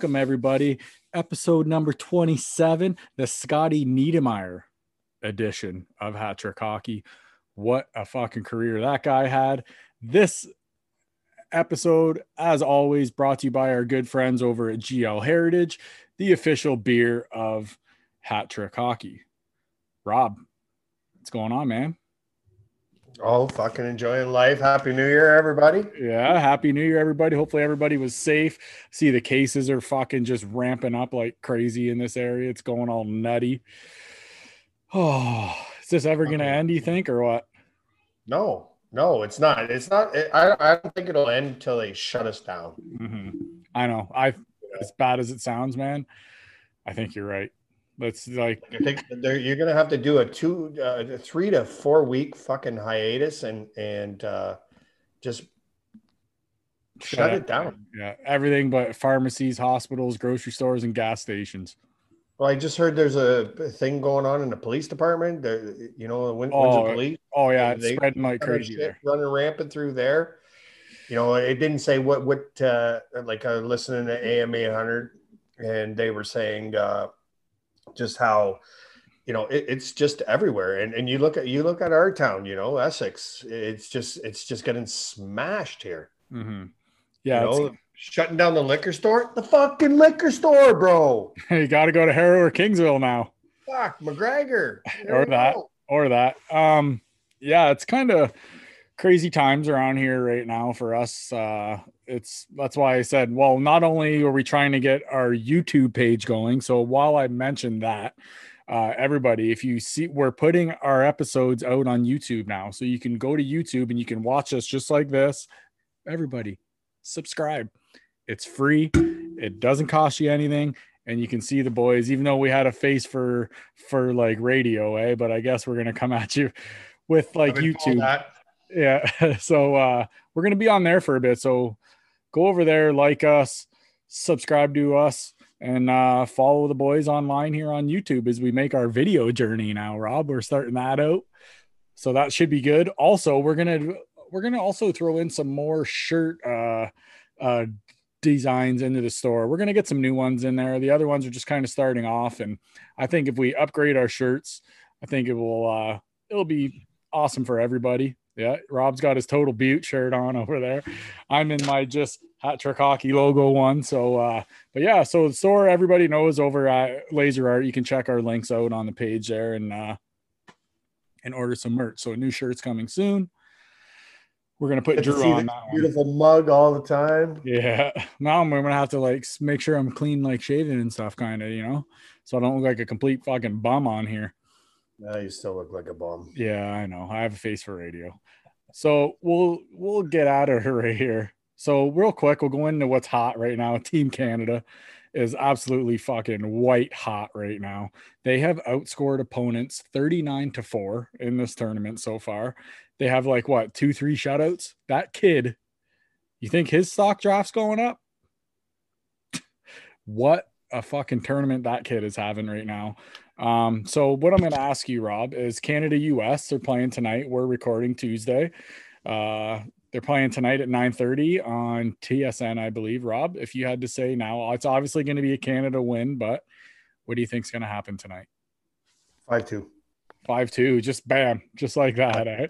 welcome everybody. Episode number 27, the Scotty Niedermayer edition of Hat Trick Hockey. What a fucking career that guy had. This episode, as always, brought to you by our good friends over at GL Heritage, the official beer of Hat Trick Hockey. Rob, what's going on, man? Oh, fucking enjoying life. Happy New Year, everybody. Yeah, happy New Year, everybody. Hopefully, everybody was safe. See, the cases are fucking just ramping up like crazy in this area. It's going all nutty. Oh, is this ever going to end, you think, or what? No, no, it's not. It's not. It, I, I don't think it'll end until they shut us down. Mm-hmm. I know. I, as bad as it sounds, man, I think you're right. Let's like. I think you're gonna have to do a two, uh, three to four week fucking hiatus and and uh, just shut, shut it down. Yeah, everything but pharmacies, hospitals, grocery stores, and gas stations. Well, I just heard there's a thing going on in the police department. There, you know, the Windsor oh, police. Oh yeah, it's spreading like crazy there. Running rampant through there. You know, it didn't say what what uh, like I was listening to AM 800, and they were saying uh, just how you know it, it's just everywhere. And and you look at you look at our town, you know, Essex. It's just it's just getting smashed here. Mm-hmm. Yeah, you know, shutting down the liquor store. The fucking liquor store, bro. you got to go to Harrow or Kingsville now. Fuck McGregor. or that. Go. Or that. Um, yeah, it's kind of crazy times around here right now for us. Uh, it's that's why I said, well, not only are we trying to get our YouTube page going. So while I mentioned that, uh, everybody, if you see, we're putting our episodes out on YouTube now, so you can go to YouTube and you can watch us just like this. Everybody, subscribe it's free. It doesn't cost you anything and you can see the boys even though we had a face for for like radio eh but i guess we're gonna come at you with like youtube yeah so uh we're gonna be on there for a bit so go over there like us subscribe to us and uh follow the boys online here on youtube as we make our video journey now rob we're starting that out so that should be good also we're gonna we're gonna also throw in some more shirt uh uh designs into the store. We're to get some new ones in there. The other ones are just kind of starting off and I think if we upgrade our shirts, I think it will uh it'll be awesome for everybody. Yeah, Rob's got his total butte shirt on over there. I'm in my just hat trick hockey logo one. So uh but yeah, so the store everybody knows over at Laser Art. You can check our links out on the page there and uh and order some merch. So a new shirt's coming soon. We're gonna put Drew on that beautiful one. mug all the time. Yeah. Now I'm gonna have to like make sure I'm clean, like shaving and stuff, kind of, you know, so I don't look like a complete fucking bum on here. No, you still look like a bum. Yeah, I know. I have a face for radio. So we'll we'll get out of here right here. So real quick, we'll go into what's hot right now. Team Canada is absolutely fucking white hot right now. They have outscored opponents 39 to 4 in this tournament so far they have like what two, three shutouts. That kid, you think his stock draft's going up? what a fucking tournament that kid is having right now. Um, so what I'm going to ask you, Rob, is Canada US. They're playing tonight. We're recording Tuesday. Uh, they're playing tonight at 9:30 on TSN, I believe. Rob, if you had to say now, it's obviously going to be a Canada win, but what do you think's going to happen tonight? Five two. Five two, just bam, just like that. Eh?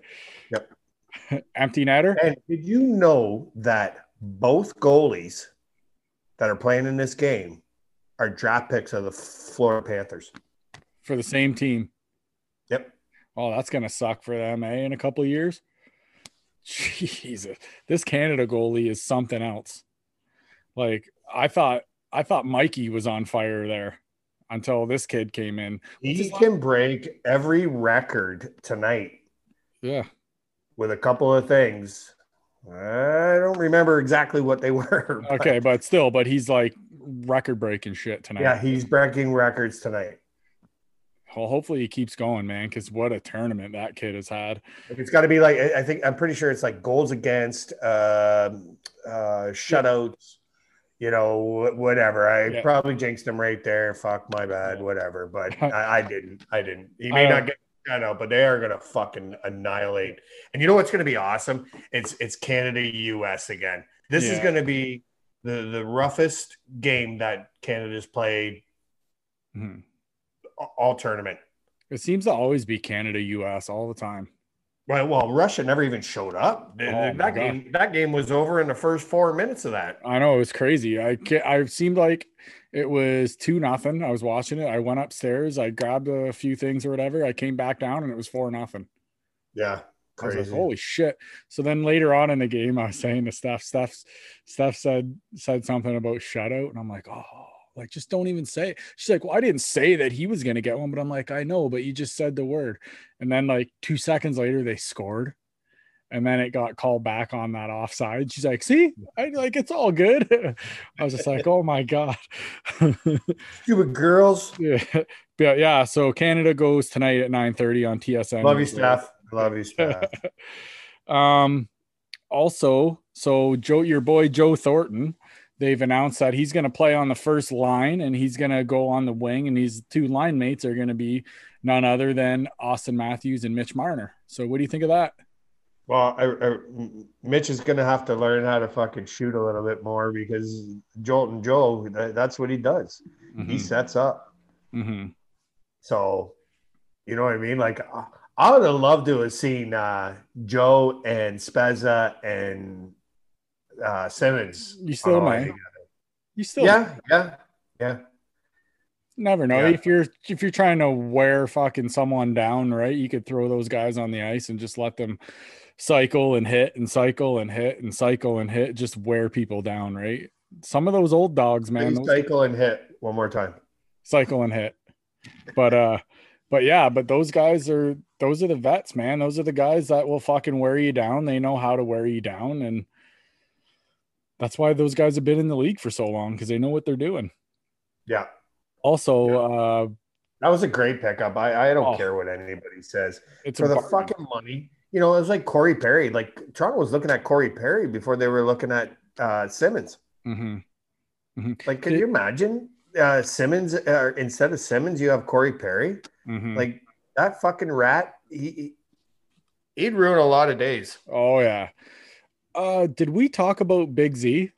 Yep. Empty netter. And did you know that both goalies that are playing in this game are draft picks of the Florida Panthers for the same team? Yep. Oh, that's gonna suck for them, eh? In a couple of years. Jesus, this Canada goalie is something else. Like I thought, I thought Mikey was on fire there until this kid came in. He can break every record tonight. Yeah. With a couple of things. I don't remember exactly what they were. But... Okay, but still, but he's like record breaking shit tonight. Yeah, he's breaking records tonight. Well, hopefully he keeps going, man, because what a tournament that kid has had. It's got to be like I think I'm pretty sure it's like goals against, uh, uh, shutouts, you know, whatever. I yeah. probably jinxed him right there. Fuck my bad, whatever. But I, I, didn't. I didn't. He may not get know, but they are gonna fucking annihilate. And you know what's gonna be awesome? It's it's Canada US again. This yeah. is gonna be the the roughest game that Canada's played Mhm. All tournament. It seems to always be Canada, US all the time. Well, well, Russia never even showed up. Oh, that God. game, that game was over in the first four minutes of that. I know it was crazy. I I seemed like it was two nothing. I was watching it. I went upstairs. I grabbed a few things or whatever. I came back down and it was four nothing. Yeah, like, crazy. holy shit. So then later on in the game, I was saying to Steph, Steph, Steph said said something about shutout, and I'm like, oh, like just don't even say it. She's like, well, I didn't say that he was gonna get one, but I'm like, I know, but you just said the word. And then like two seconds later, they scored. And then it got called back on that offside. She's like, see, I like it's all good. I was just like, oh my God. Stupid girls. yeah. But yeah, so Canada goes tonight at 9 30 on TSN. Love you, Steph. Love you, Steph. Um, also, so Joe, your boy Joe Thornton, they've announced that he's going to play on the first line and he's going to go on the wing, and these two line mates are going to be none other than Auston Matthews and Mitch Marner. So, what do you think of that? Well, I, I, Mitch is going to have to learn how to fucking shoot a little bit more because Jolton Joe, that, that's what he does. He sets up. hmm So, you know what I mean? Like, I- I would have loved to have seen uh, Joe and Spezza and uh, Simmonds. You still on a line may. together. You still Yeah, yeah, yeah. never know Yeah. if you're if you're trying to wear fucking someone down, right? You could throw those guys on the ice and just let them cycle and hit and cycle and hit and cycle and hit, just wear people down, right? Some of those old dogs, man, those- cycle and hit one more time. cycle and hit. But uh but yeah, but those guys are those are the vets, man. Those are the guys that will fucking wear you down. They know how to wear you down and that's why those guys have been in the league for so long because they know what they're doing. Yeah, Also, uh that was a great pickup. I, I don't Oh. care what anybody says. it's For the bargain. fucking money, you know, it was like Corey Perry. Like Toronto was looking at Corey Perry before they were looking at uh, Simmonds. Mhm. Like, can It- you imagine uh, Simmonds uh, instead of Simmonds, you have Corey Perry? Mhm. Like that fucking rat, he, he he'd ruin a lot of days. oh yeah. Uh did we talk about Big Z?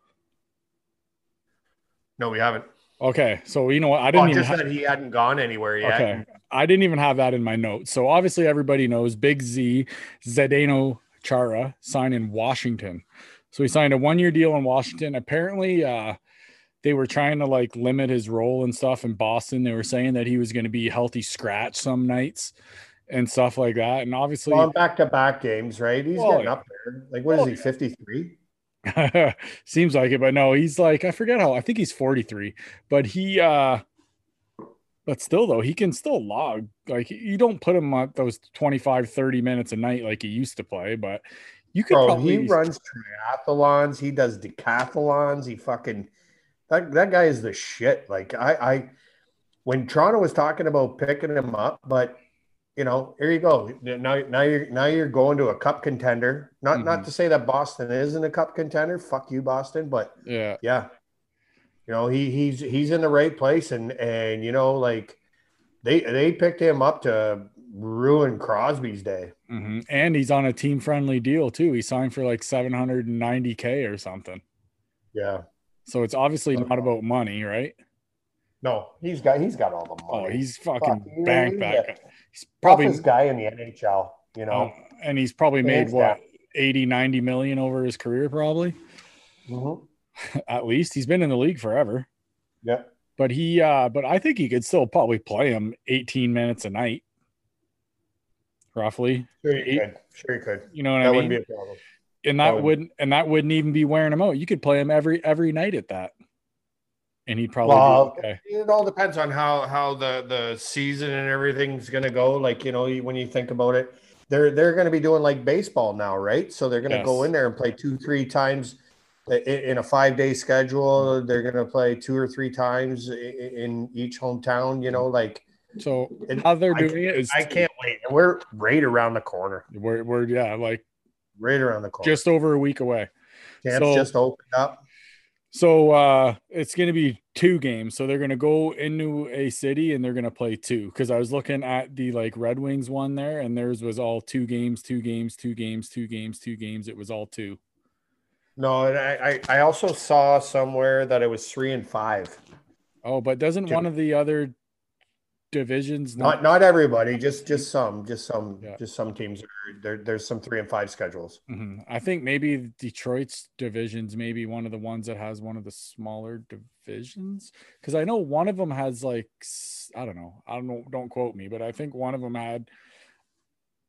No, we haven't. Okay, so you know what? I Oh, didn't even just ha- that he hadn't gone anywhere yet. Okay. I didn't even have that in my notes. So obviously everybody knows Big Z, Zdeno Chara signed in Washington. So he signed a one-year deal in Washington. Apparently uh they were trying to like limit his role and stuff in Boston. They were saying that he was going to be healthy scratch some nights and stuff like that. And obviously Well, back to back games, right? He's Well, getting up there. Like, what is well, he, 53? seems like it, but no, he's like I forget how I think he's 43, but he uh but still though, he can still log. Like you don't put him on those 25 30 minutes a night like he used to play, but you could Bro, probably he runs triathlons. He does decathlons. He fucking that, that guy is the shit. Like I, I when Toronto was talking about picking him up, but you know, here you go. Now, now you're now you're going to a cup contender. Not not Mhm. to say that Boston isn't a cup contender. Fuck you, Boston. But yeah. yeah, you know he he's he's in the right place, and and you know like they they picked him up to ruin Crosby's day. mhm. And he's on a team friendly deal too. He signed for like 790k or something. Yeah. So it's obviously not about money, right? No, he's got he's got all the Oh, money. he's fucking you know, banked he's that. a guy. He's probably toughest guy in the NHL. You know, oh, and he's probably made Hands what down. 80 90 million over his career probably. Mhm. At least he's been in the league forever. yeah. but he uh but i think he could still probably play him 18 minutes a night roughly Sure you Eight- could. Sure you could. you know what That i mean? That wouldn't be a problem. and that that would- wouldn't and that wouldn't even be wearing him out you could play him every every night at that and he'd probably Well, okay it all depends on how how the the season and everything's going to go. Like you know, when you think about it, they're they're going to be doing like baseball now, right? So they're going to go in there and play two three times i- i- in a five day schedule. They're going to play two or three times i- i- in each hometown. You know, like so And how they're I doing it is I can't wait. We're right around the corner. we're, we're yeah like Right around the corner. just over a week away camps so- just opened up. So uh it's going to be two games so they're going to go into a city and they're going to play two because i was looking at the like red wings one there and theirs was all two games two games two games two games two games it was all two No, and I, I I also saw somewhere that it was three and five. Oh, but doesn't Two. one of the other divisions Not not everybody, just just some, just some, Yeah. just some teams. Are, there, there's some three and five schedules. Mhm. I think maybe Detroit's divisions, maybe one of the ones that has one of the smaller divisions. Because I know one of them has like I don't know, I don't know, don't quote me, but I think one of them had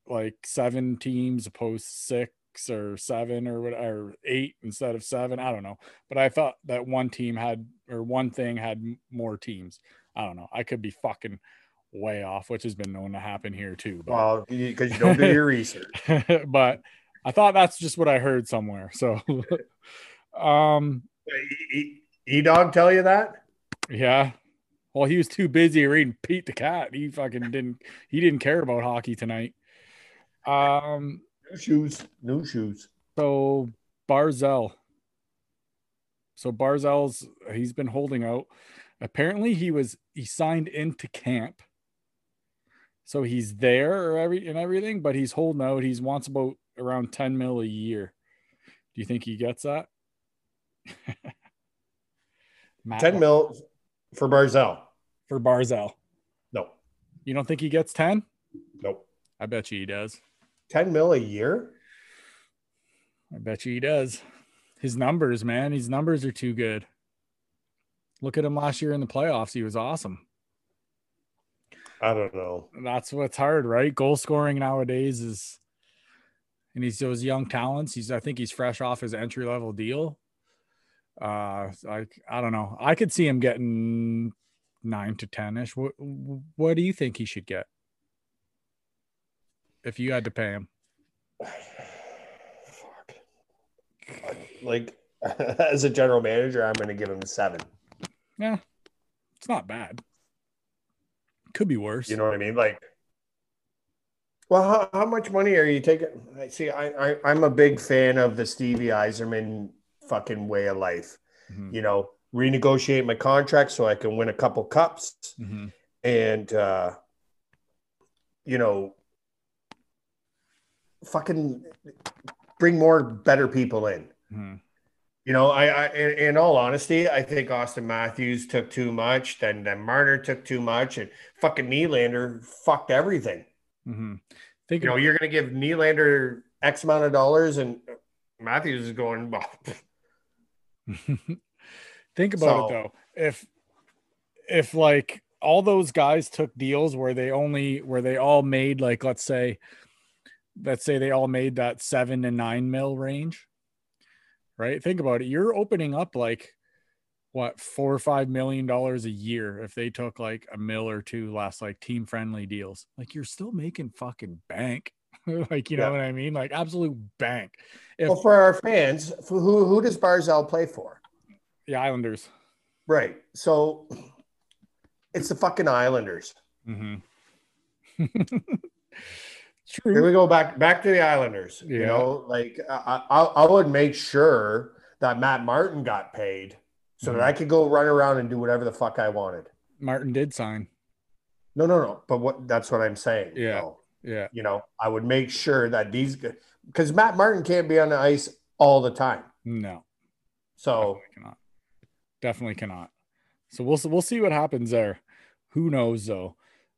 like seven teams opposed six or seven or what or eight instead of seven. I don't know, but I thought that one team had or one thing had more teams. I don't know. I could be fucking way off, which has been known to happen here too. But Well, because you don't do your research. but I thought that's just what I heard somewhere. So, um, E Dog tell you that? yeah. Well, he was too busy reading Pete the Cat. He fucking didn't. He didn't care about hockey tonight. Um. New shoes, new shoes. So Barzal. So Barzal's he's been holding out. Apparently, he was he signed into camp. So he's there or every and everything, but he's holding out. He's wants about around 10 mil a year. Do you think he gets that? Ten mil for Barzal. for Barzal. No, You don't think he gets 10? nope. I bet you he does. Ten mil a year. I bet you he does. His numbers, man, his numbers are too good. Look at him last year in the playoffs. He was awesome. I don't know. That's what's hard, right? Goal scoring nowadays is, and he's those young talents. He's, I think he's fresh off his entry level deal. Uh, like I don't know. I could see him getting nine to ten ish. What What do you think he should get if you had to pay him? Fuck. Like as a general manager, I'm going to give him seven. Yeah, it's not bad. Could be worse. You know what I mean? Like, well, how, how much money are you taking? I See, I, I I'm a big fan of the Stevie Yzerman fucking way of life. Mhm, You know, renegotiate my contract so I can win a couple cups mhm, and uh you know fucking bring more better people in. mhm. You know, I, I in, in all honesty, I think Auston Matthews took too much, then then Marner took too much, and fucking Nylander fucked everything. Mhm. Think you know, you're gonna give Nylander X amount of dollars, and Matthews is going, well, think about it though. If if like all those guys took deals where they only where they all made like let's say let's say they all made that seven to nine mil range, right? Think about it. You're opening up like what four or five million dollars a year if they took like a mil or two less like team friendly deals. Like you're still making fucking bank. like you know what I mean? Like absolute bank. If well, for our fans, for who who does Barzal play for? the Islanders. Right. So it's the fucking Islanders. Mm-hmm. Here we go back back to the Islanders. You Yeah. know, like I, I I would make sure that Matt Martin got paid so Mhm. that I could go run around and do whatever the fuck I wanted. Martin did sign. No, no, no. But what that's what I'm saying. Yeah. though. Yeah. You know, I would make sure that these because Matt Martin can't be on the ice all the time. No. So Definitely cannot. Definitely cannot. So we'll we'll see what happens there. Who knows though?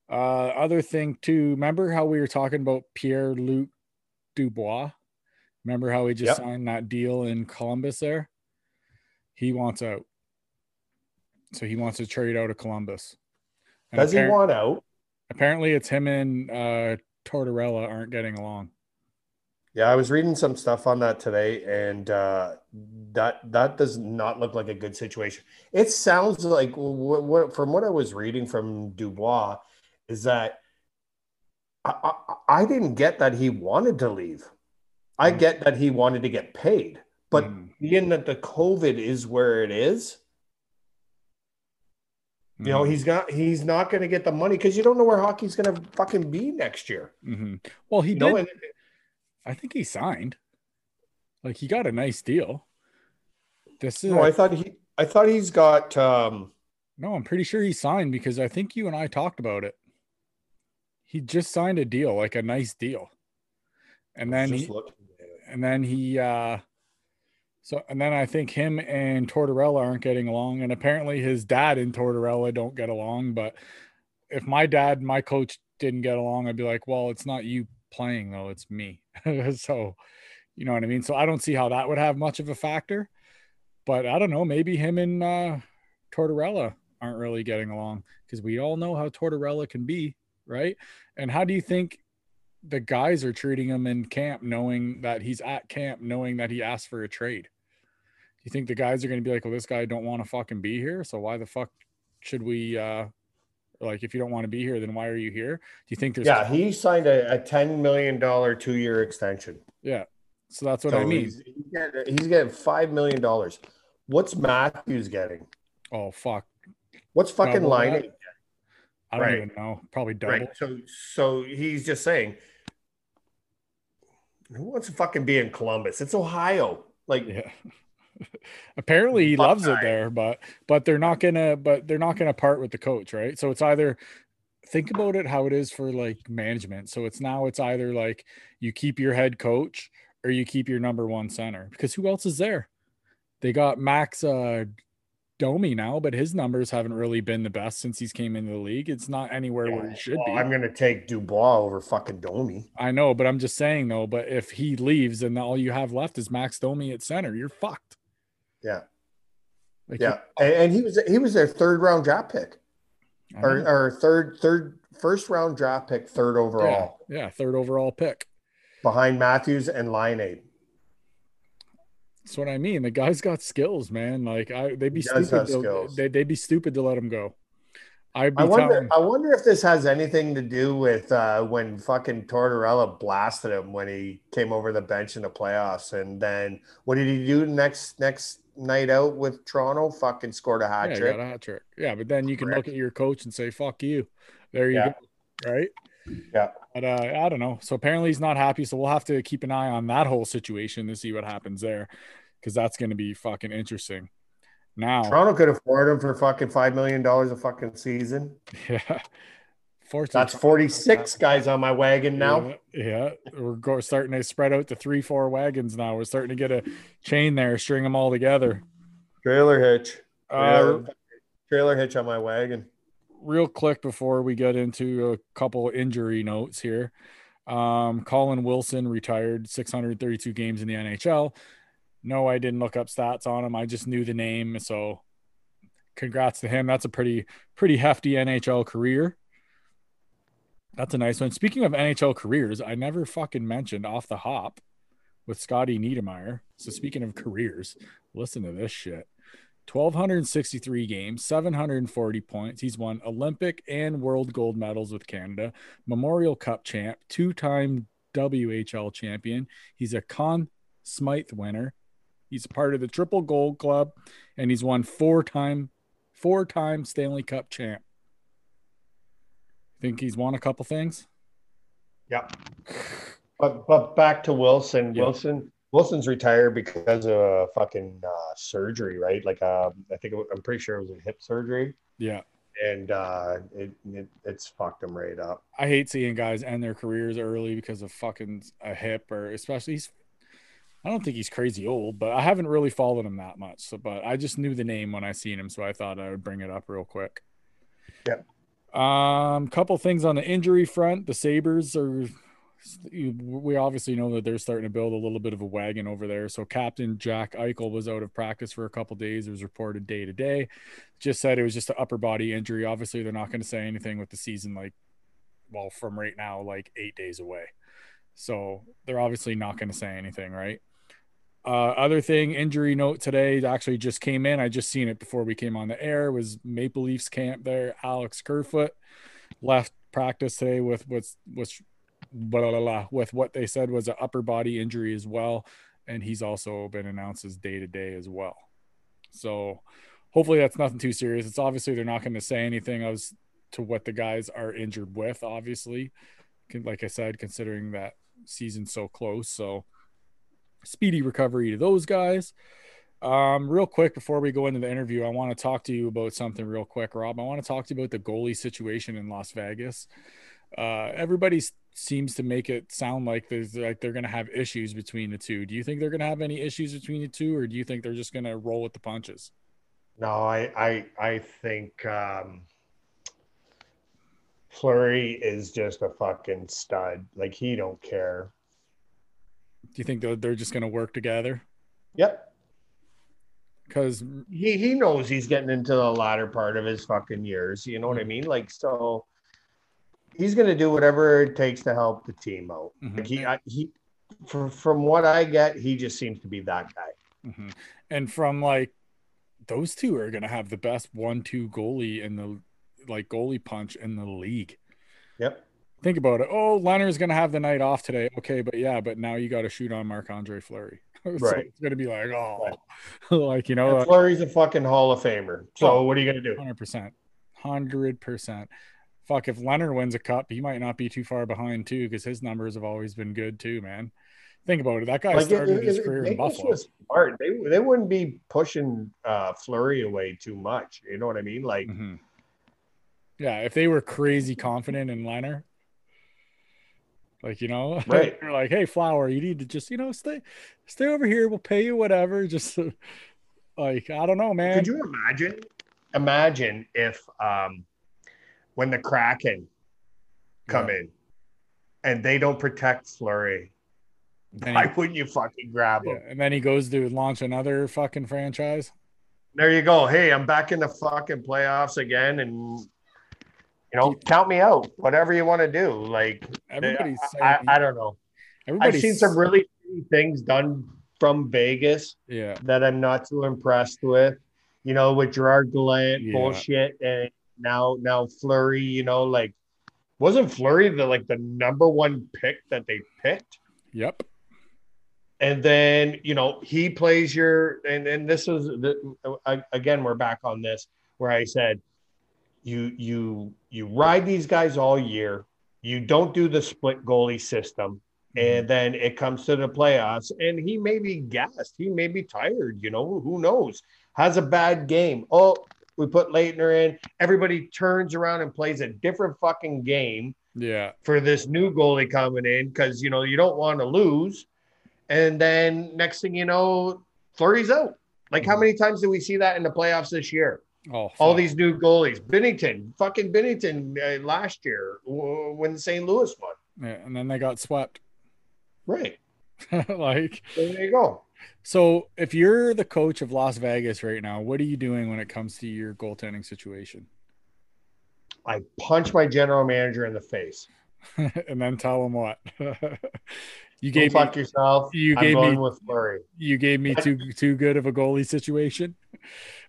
Uh, other thing too. Remember how we were talking about Pierre Luc Dubois? Remember how he just Yep. signed that deal in Columbus there? He wants out. So he wants to trade out of Columbus. And does he want out? Apparently, it's him and uh, Tortorella aren't getting along. Yeah, I was reading some stuff on that today, and uh, that that does not look like a good situation. It sounds like what, what from what I was reading from Dubois is that I, I, I didn't get that he wanted to leave. I Mm. get that he wanted to get paid, but Mm. being that the COVID is where it is, you know, Mhm. he's not he's not going to get the money because you don't know where hockey's going to fucking be next year. Mhm. Well, he You did. know, and I think he signed. Like he got a nice deal. This is no, I thought he I thought he's got. um no, I'm pretty sure he signed because I think you and I talked about it. He just signed a deal, like a nice deal. And then he looking at it. and then he uh So and then I think him and Tortorella aren't getting along, and apparently his dad and Tortorella don't get along. But if my dad, my coach, didn't get along, I'd be like, well, it's not you playing though, it's me. so, you know what I mean. So I don't see how that would have much of a factor. But I don't know. Maybe him and uh, Tortorella aren't really getting along because we all know how Tortorella can be, right? And how do you think the guys are treating him in camp, knowing that he's at camp, knowing that he asked for a trade? Do you think the guys are going to be like, well, this guy don't want to fucking be here. So why the fuck should we, uh, like, if you don't want to be here, then why are you here? Do you think there's, yeah, he signed a, a $10 million two two year extension. Yeah. So that's what so I mean. He's, he's, getting, he's getting $5 million. What's Matthews getting? Oh, fuck. What's fucking line? I don't right. even know. Probably double. Right. So, so he's just saying, who wants to fucking be in Columbus? It's Ohio. Like, yeah. Apparently he loves it there, but but they're not gonna but they're not gonna part with the coach, right? So it's either think about it how it is for like management. So it's now it's either like you keep your head coach or you keep your number one center because who else is there? They got Max uh Domi now, but his numbers haven't really been the best since he's came into the league. It's not anywhere yeah, where he should well, be. I'm gonna take Dubois over fucking Domi. I know, but I'm just saying though. But if he leaves and all you have left is Max Domi at center, you're fucked. Yeah. Like yeah, and, and, he was he was their third round draft pick, or, or third third first round draft pick, third overall. Yeah, yeah third overall pick behind Matthews and Laine. That's what I mean. The guy's got skills, man. Like I, they'd be stupid. To, they, would be stupid to let him go. I wonder. Telling... I wonder if this has anything to do with uh, when fucking Tortorella blasted him when he came over the bench in the playoffs, and then what did he do next next night out with Toronto? Fucking scored a hat yeah, trick. Got a hat trick. Yeah, but then you can Correct. look at your coach and say, "Fuck you." There you yeah. go. Right. Yeah. But uh, I don't know. So apparently he's not happy. So we'll have to keep an eye on that whole situation to see what happens there, because that's going to be fucking interesting. Now Toronto could afford him for fucking five million dollars a fucking season. Yeah. That's 46 guys on my wagon now. Yeah, yeah. we're go, starting to spread out to three, four wagons now. We're starting to get a chain there, string them all together. Trailer hitch. Uh, trailer hitch on my wagon real quick before we get into a couple injury notes here. Um, Colin Wilson retired 632 games in the NHL. No, I didn't look up stats on him. I just knew the name. So congrats to him. That's a pretty, pretty hefty NHL career. That's a nice one. Speaking of NHL careers, I never fucking mentioned off the hop with Scotty Niedermayer. So speaking of careers, listen to this shit. 1,263 games, 740 points. He's won Olympic and world gold medals with Canada, Memorial Cup champ, two time WHL champion. He's a Conn Smythe winner. He's part of the Triple Gold Club, and he's won four time, four time Stanley Cup champ. Think he's won a couple things? Yeah. But but back to Wilson. Wilson Wilson's retired because of a fucking uh, surgery, right? Like, um, I think it, I'm pretty sure it was a hip surgery. Yeah. And uh, it, it it's fucked him right up. I hate seeing guys end their careers early because of fucking a hip, or especially he's. I don't think he's crazy old, but I haven't really followed him that much. So, but I just knew the name when I seen him, so I thought I would bring it up real quick. Yep. Um, couple things on the injury front. The Sabres are we obviously know that they're starting to build a little bit of a wagon over there. So Captain Jack Eichel was out of practice for a couple days. It was reported day to day. Just said it was just an upper body injury. Obviously, they're not going to say anything with the season like, well, from right now, like eight days away. So they're obviously not going to say anything, right? Uh, other thing, injury note today actually just came in. I just seen it before we came on the air. Was Maple Leafs camp there? Alex Kerfoot left practice today with what's what's blah, blah, blah, with what they said was an upper body injury as well. And he's also been announced as day to day as well. So hopefully that's nothing too serious. It's obviously they're not going to say anything as to what the guys are injured with, obviously. Like I said, considering that season's so close. So speedy recovery to those guys. Um, real quick before we go into the interview, I want to talk to you about something real quick, Rob. I want to talk to you about the goalie situation in Las Vegas. Uh, everybody's seems to make it sound like there's like they're gonna have issues between the two. Do you think they're gonna have any issues between the two, or do you think they're just gonna roll with the punches? No, I I I think um Fleury is just a fucking stud. Like he don't care. Do you think they're, they're just gonna work together? Yep. Because He he knows he's getting into the latter part of his fucking years. You know what I mean? Like so he's gonna do whatever it takes to help the team out. Mhm. Like he I, he from from what I get, he just seems to be that guy. Mhm. and from like those two are gonna have the best one-two goalie in the like goalie punch in the league. Yep. Think about it. Oh, Lehner's gonna have the night off today. Okay, but yeah, but now you got to shoot on Marc Andre Fleury. so Right. it's gonna be like, oh, Right. like you know, And Fleury's a fucking Hall of Famer. So Oh. what are you gonna do? hundred percent, hundred percent. Fuck, if Lehner wins a cup, he might not be too far behind too, because his numbers have always been good too, man. Think about it. That guy Like, started if- his if career in Buffalo. was smart, they, they wouldn't be pushing uh, Fleury away too much. You know what I mean? Like, Mhm. Yeah, if they were crazy confident in Lehner, like you know, Right. they're like, "Hey, Flower, you need to just you know stay, stay over here. We'll pay you whatever." Just like I don't know, man. could you imagine? Imagine if um, when the Kraken come in and they don't protect Fleury, why he- wouldn't you fucking grab Yeah, him? and then he goes to launch another fucking franchise. There you go. Hey, I'm back in the fucking playoffs again, and you know, count me out. Whatever you want to do. Like, Everybody's I, I, I don't know. everybody's I've seen some really things done from Vegas yeah, that I'm not too impressed with. You know, with Gerard Gallant Yeah. bullshit, and now now Fleury. You know, like wasn't Fleury the like the number one pick that they picked? yep, And then you know he plays your and and this is the I- again we're back on this where I said you you you ride these guys all year. You don't do the split goalie system mm-hmm. and then it comes to the playoffs and he may be gassed he may be tired you know who knows has a bad game oh we put Lehner in. Everybody turns around and plays a different fucking game yeah, for this new goalie coming in because you know you don't want to lose. And then next thing you know Fleury's out. Like how Mhm. many times did we see that in the playoffs this year? Oh, all these new goalies. Binnington fucking Binnington uh, last year w- when St. Louis won. Yeah, and then they got swept. right. Like, there you go so if you're the coach of Las Vegas right now, what are you doing when it comes to your goaltending situation? I punch my general manager in the face. and then tell him what you Go gave me, yourself. you I'm gave going me- with Fleury. you gave me too too good of a goalie situation.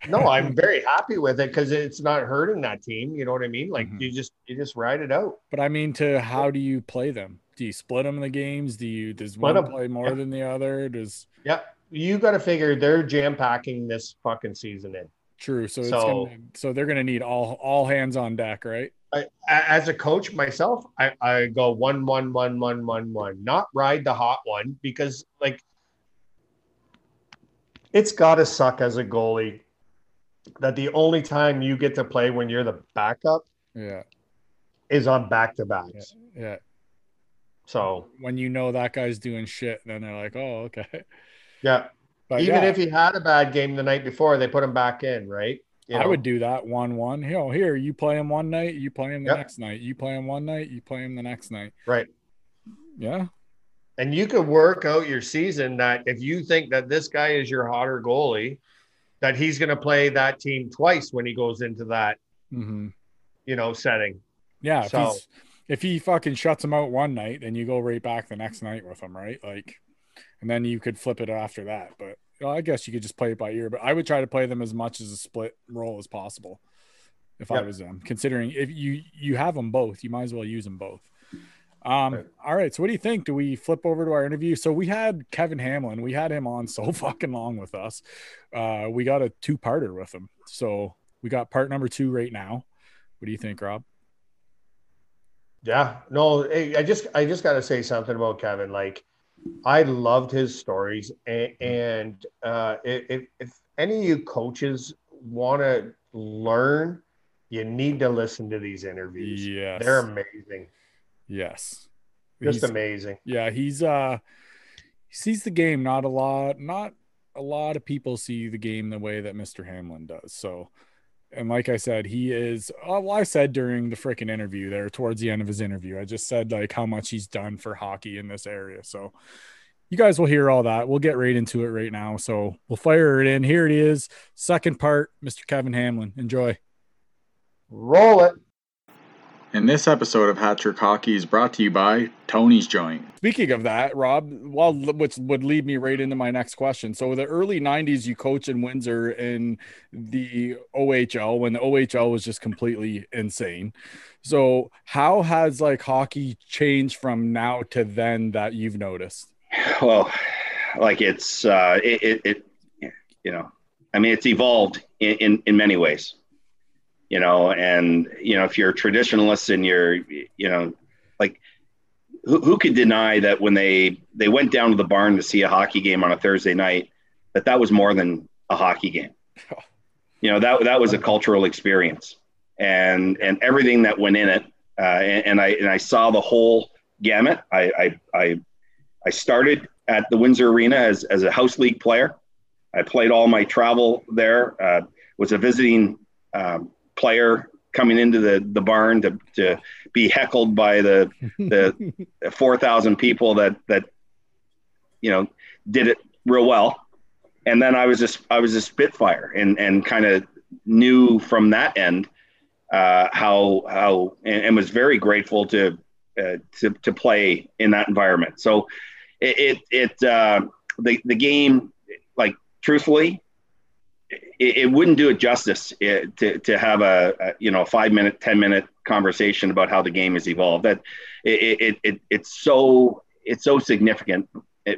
No, I'm very happy with it because it's not hurting that team. You know what I mean? Like Mhm. you just you just ride it out. But I mean, to how do you play them? Do you split them in the games? Do you does Split one 'em. play more Yeah. than the other? Does Yeah, you got to figure they're jam packing this fucking season in. true? So it's So- gonna, so they're gonna need all all hands on deck, right? I, as a coach myself, I, I go one, one, one, one, one, one, not ride the hot one because like it's got to suck as a goalie that the only time you get to play when you're the backup Yeah, is on back to backs. yeah. So When you know that guy's doing shit, then they're like, oh, okay. yeah, But even yeah, if he had a bad game the night before, they put him back in, right? You I would do that one one. You know, here you play him one night, you play him the Yep. next night, you play him one night, you play him the next night. right. Yeah, And you could work out your season that if you think that this guy is your hotter goalie, that he's going to play that team twice when he goes into that, hmm you know, setting. yeah. If, So- if he fucking shuts him out one night, then you go right back the next night with him, right? Like, and then you could flip it after that. But well, I guess you could just play it by ear. But I would try to play them as much as a split role as possible. If I was them, considering if you you have them both, you might as well use them both. Um, Right. all right. So what do you think? Do we flip over to our interview? So we had Kevin Hamlin. We had him on so fucking long with us. Uh, we got a two parter with him. So we got part number two right now. What do you think, Rob? Yeah. No, I just I just got to say something about Kevin. Like, I loved his stories, and, and uh, if if any of you coaches want to learn, you need to listen to these interviews. Yes. They're amazing. Yes. Just He's- amazing. Yeah, he's uh he sees the game. Not a lot, not a lot of people see the game the way that Mr. Hamlin does. So, and like I said, he is. Uh, well, I said during the freaking interview there, towards the end of his interview, I just said like how much he's done for hockey in this area. So, you guys will hear all that. We'll get right into it right now. So we'll fire it in. Here it is, second part, Mr. Kevin Hamlin. Enjoy. Roll it. And this episode of Hat Trick Hockey is brought to you by Tony's Joint. Speaking of that, Rob, well, which would lead me right into my next question. So, the early '90s, you coached in Windsor in the OHL when the OHL was just completely insane. So, how has like hockey changed from now to then that you've noticed? well like it's uh it, it, it you know i mean it's evolved in, in in many ways you know and you know if you're a traditionalist and you're you know like who, who could deny that when they they went down to the barn to see a hockey game on a thursday night that that was more than a hockey game you know that that was a cultural experience and and everything that went in it uh, and, and i and i saw the whole gamut i i i I started at the Windsor Arena as, as a house league player. I played all my travel there. Uh, was a visiting um, player coming into the, the barn to, to be heckled by the the four thousand people that that you know did it real well. And then I was just I was a Spitfire and and kind of knew from that end uh, how how and, and was very grateful to uh, to to play in that environment. So it it, it uh, the the game like truthfully it, it wouldn't do it justice it, to to have a, a, you know a five minute ten minute conversation about how the game has evolved that it it, it it's so it's so significant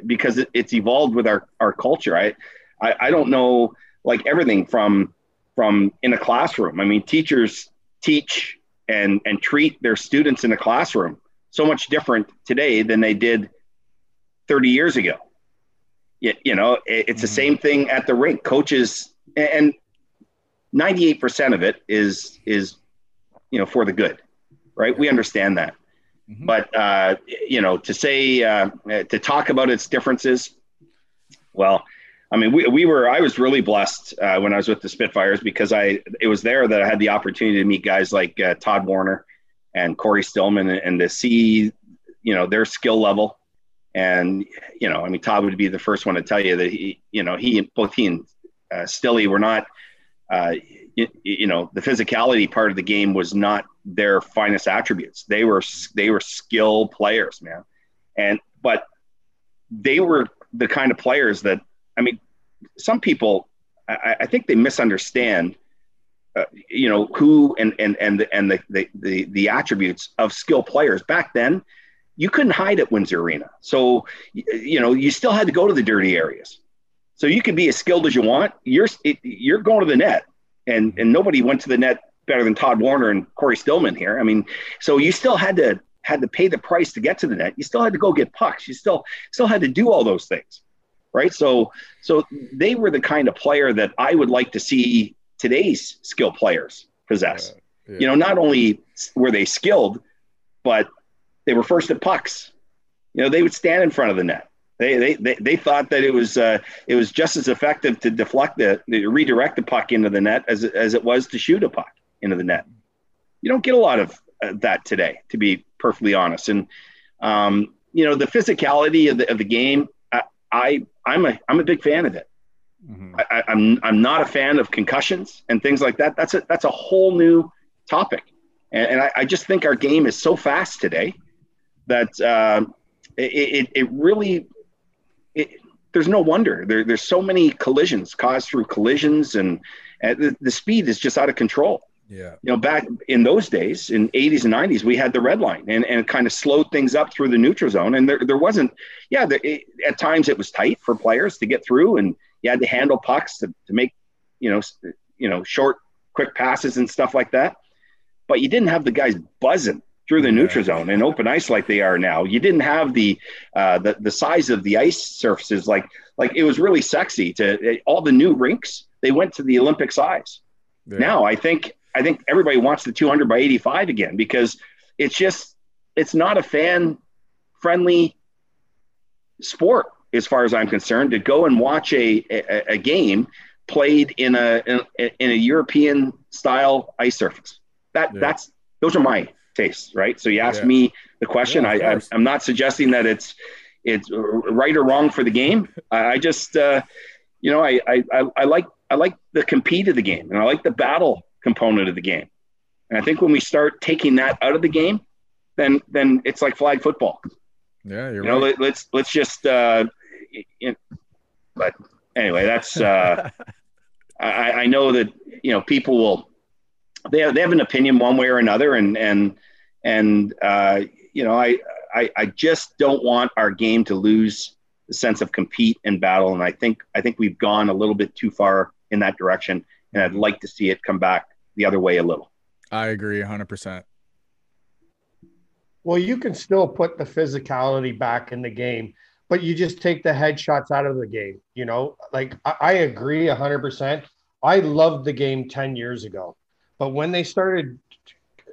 because it, it's evolved with our our culture I, I I don't know like everything from from in a classroom I mean teachers teach and and treat their students in a classroom so much different today than they did 30 years ago. You, you know, it's mm-hmm. the same thing at the rink. Coaches and 98% of it is is you know for the good, right? We understand that. Mm-hmm. But uh, you know, to say uh, to talk about its differences, well, I mean, we, we were I was really blessed uh, when I was with the Spitfires because I it was there that I had the opportunity to meet guys like uh, Todd Warriner and Cory Stillman and, and to see you know their skill level and you know, I mean, Todd would be the first one to tell you that he, you know, he both he and uh, Stilly were not, uh, you, you, know, the physicality part of the game was not their finest attributes. They were they were skill players, man, and but they were the kind of players that I mean, some people I, I think they misunderstand. Uh, you know who and and and the, and the, the the the attributes of skill players back then you couldn't hide at Windsor Arena. So, you know, you still had to go to the dirty areas. So you can be as skilled as you want. You're you're going to the net, and mm-hmm. and nobody went to the net better than Todd Warriner and Cory Stillman here. I mean, so you still had to had to pay the price to get to the net. You still had to go get pucks. You still still had to do all those things, right? So so they were the kind of player that I would like to see today's skill players possess. Yeah, yeah. You know, not only were they skilled, but they were first at pucks. You know, they would stand in front of the net. They, they, they, they thought that it was uh, it was just as effective to deflect the, the redirect the puck into the net as, as it was to shoot a puck into the net. You don't get a lot of uh, that today, to be perfectly honest. And um, you know the physicality of the, of the game. I, I I'm a I'm a big fan of it. Mm-hmm. I, I'm I'm not a fan of concussions and things like that. That's a that's a whole new topic, and, and I, I just think our game is so fast today that uh, it, it, it, really there's no wonder. There, there's so many collisions caused through collisions and, and the, the, speed is just out of control. Yeah. You know back in those days in 80s and 90s we had the red line and, and it kind of slowed things up through the neutral zone. And there, there wasn't yeah there, it, at times it was tight for players to get through and you had to handle pucks to, to make you know you know short quick passes and stuff like that. But you didn't have the guys buzzing through the neutral zone and open ice like they are now. You didn't have the uh, the the size of the ice surfaces like like it was really sexy to all the new rinks. They went to the Olympic size. Yeah. Now I think I think everybody wants the 200 by 85 again because it's just it's not a fan friendly sport as far as I'm concerned to go and watch a, a, a game played in a in, in, a European style ice surface. That yeah. that's those are my tastes, right? So you asked yeah. me the question. Yeah, I, I am not suggesting that it's it's right or wrong for the game. I, just uh, you know I, I I like I like the compete of the game and I like the battle component of the game. And I think when we start taking that out of the game, then then it's like flag football. Yeah, you're you right. Know, let, us let's just. Uh, you know, but anyway, that's. Uh, I, I know that you know people will. They have, they have an opinion one way or another, and and and uh, you know I, I I just don't want our game to lose the sense of compete and battle, and I think I think we've gone a little bit too far in that direction, and I'd like to see it come back the other way a little. I agree 100%. Well, you can still put the physicality back in the game, but you just take the headshots out of the game. You know, like I, I agree 100%. I loved the game 10 years ago, but when they started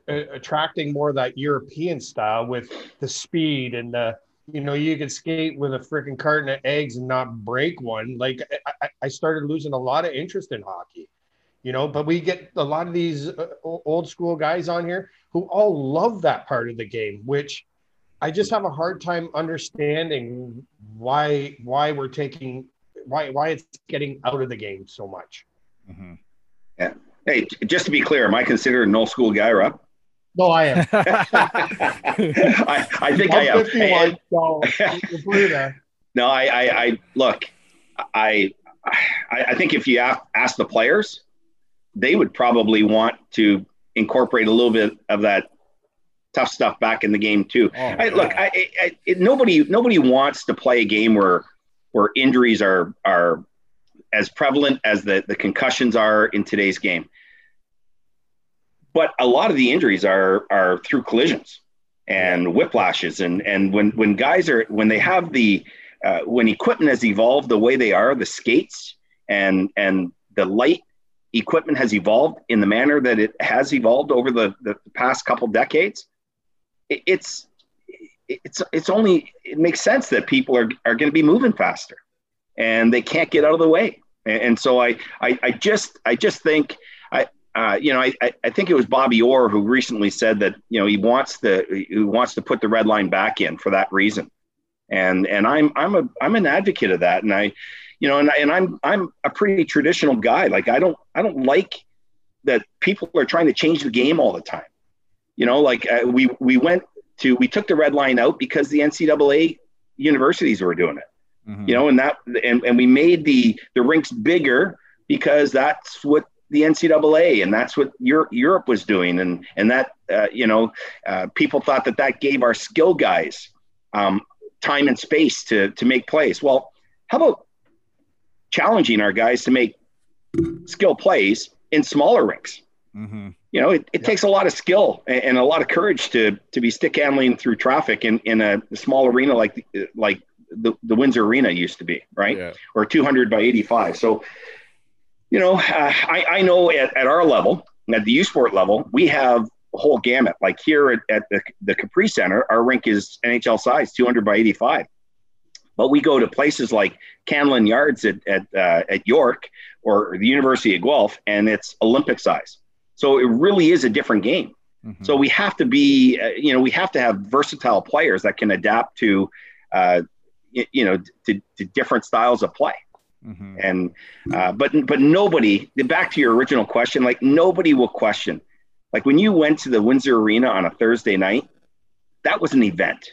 attracting more of that European style with the speed and the, you know, you could skate with a freaking carton of eggs and not break one. Like I, I started losing a lot of interest in hockey you know but we get a lot of these uh, old school guys on here who all love that part of the game which i just have a hard time understanding why why we're taking why why it's getting out of the game so much mm-hmm. yeah hey just to be clear am i considered an old school guy rob no, I am. I, I think I'm I am. 51, so no, I, I, I look, I, I, I think if you ask, ask the players, they would probably want to incorporate a little bit of that tough stuff back in the game too. Oh, I, look, I, I, it, nobody nobody wants to play a game where where injuries are are as prevalent as the the concussions are in today's game. But a lot of the injuries are are through collisions and whiplashes and and when when guys are when they have the uh, when equipment has evolved the way they are the skates and and the light equipment has evolved in the manner that it has evolved over the, the past couple decades, it, it's it's it's only it makes sense that people are, are going to be moving faster and they can't get out of the way. And, and so I, I I just I just think uh, you know, I, I think it was Bobby Orr who recently said that you know he wants the who wants to put the red line back in for that reason, and and I'm I'm a I'm an advocate of that, and I you know, and, and I'm I'm a pretty traditional guy. Like I don't I don't like that people are trying to change the game all the time. You know, like uh, we we went to we took the red line out because the NCAA universities were doing it. Mm-hmm. You know, and that and, and we made the the rinks bigger because that's what the NCAA and that's what Europe, Europe was doing, and and that uh, you know uh, people thought that that gave our skill guys um, time and space to to make plays. Well, how about challenging our guys to make skill plays in smaller rinks. Mm-hmm. You know, it, it yep. takes a lot of skill and, and, a lot of courage to to be stick handling through traffic in, in a small arena like like the, the Windsor Arena used to be, right? Yeah. Or 200 by 85. So, you know, uh, I, I know at, at our level, at the U Sport level, we have a whole gamut. Like here at, at the, the Capri Center, our rink is NHL size, 200 by 85. But we go to places like Canlan Yards at at, uh, at York or the University of Guelph, and it's Olympic size. So it really is a different game. Mm-hmm. So we have to be, uh, you know, we have to have versatile players that can adapt to, uh, y- you know, to, to, different styles of play. Mm-hmm. And uh, but but nobody. Back to your original question, like nobody will question. Like when you went to the Windsor Arena on a Thursday night, that was an event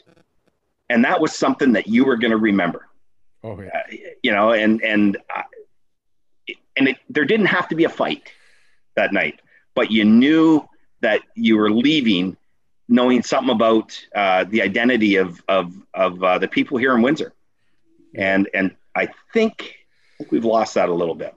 and that was something that you were going to remember. Oh yeah. Uh, you know, and and uh, and it, there didn't have to be a fight that night, but you knew that you were leaving knowing something about uh, the identity of of of uh, the people here in Windsor, and and I think, think we've lost that a little bit.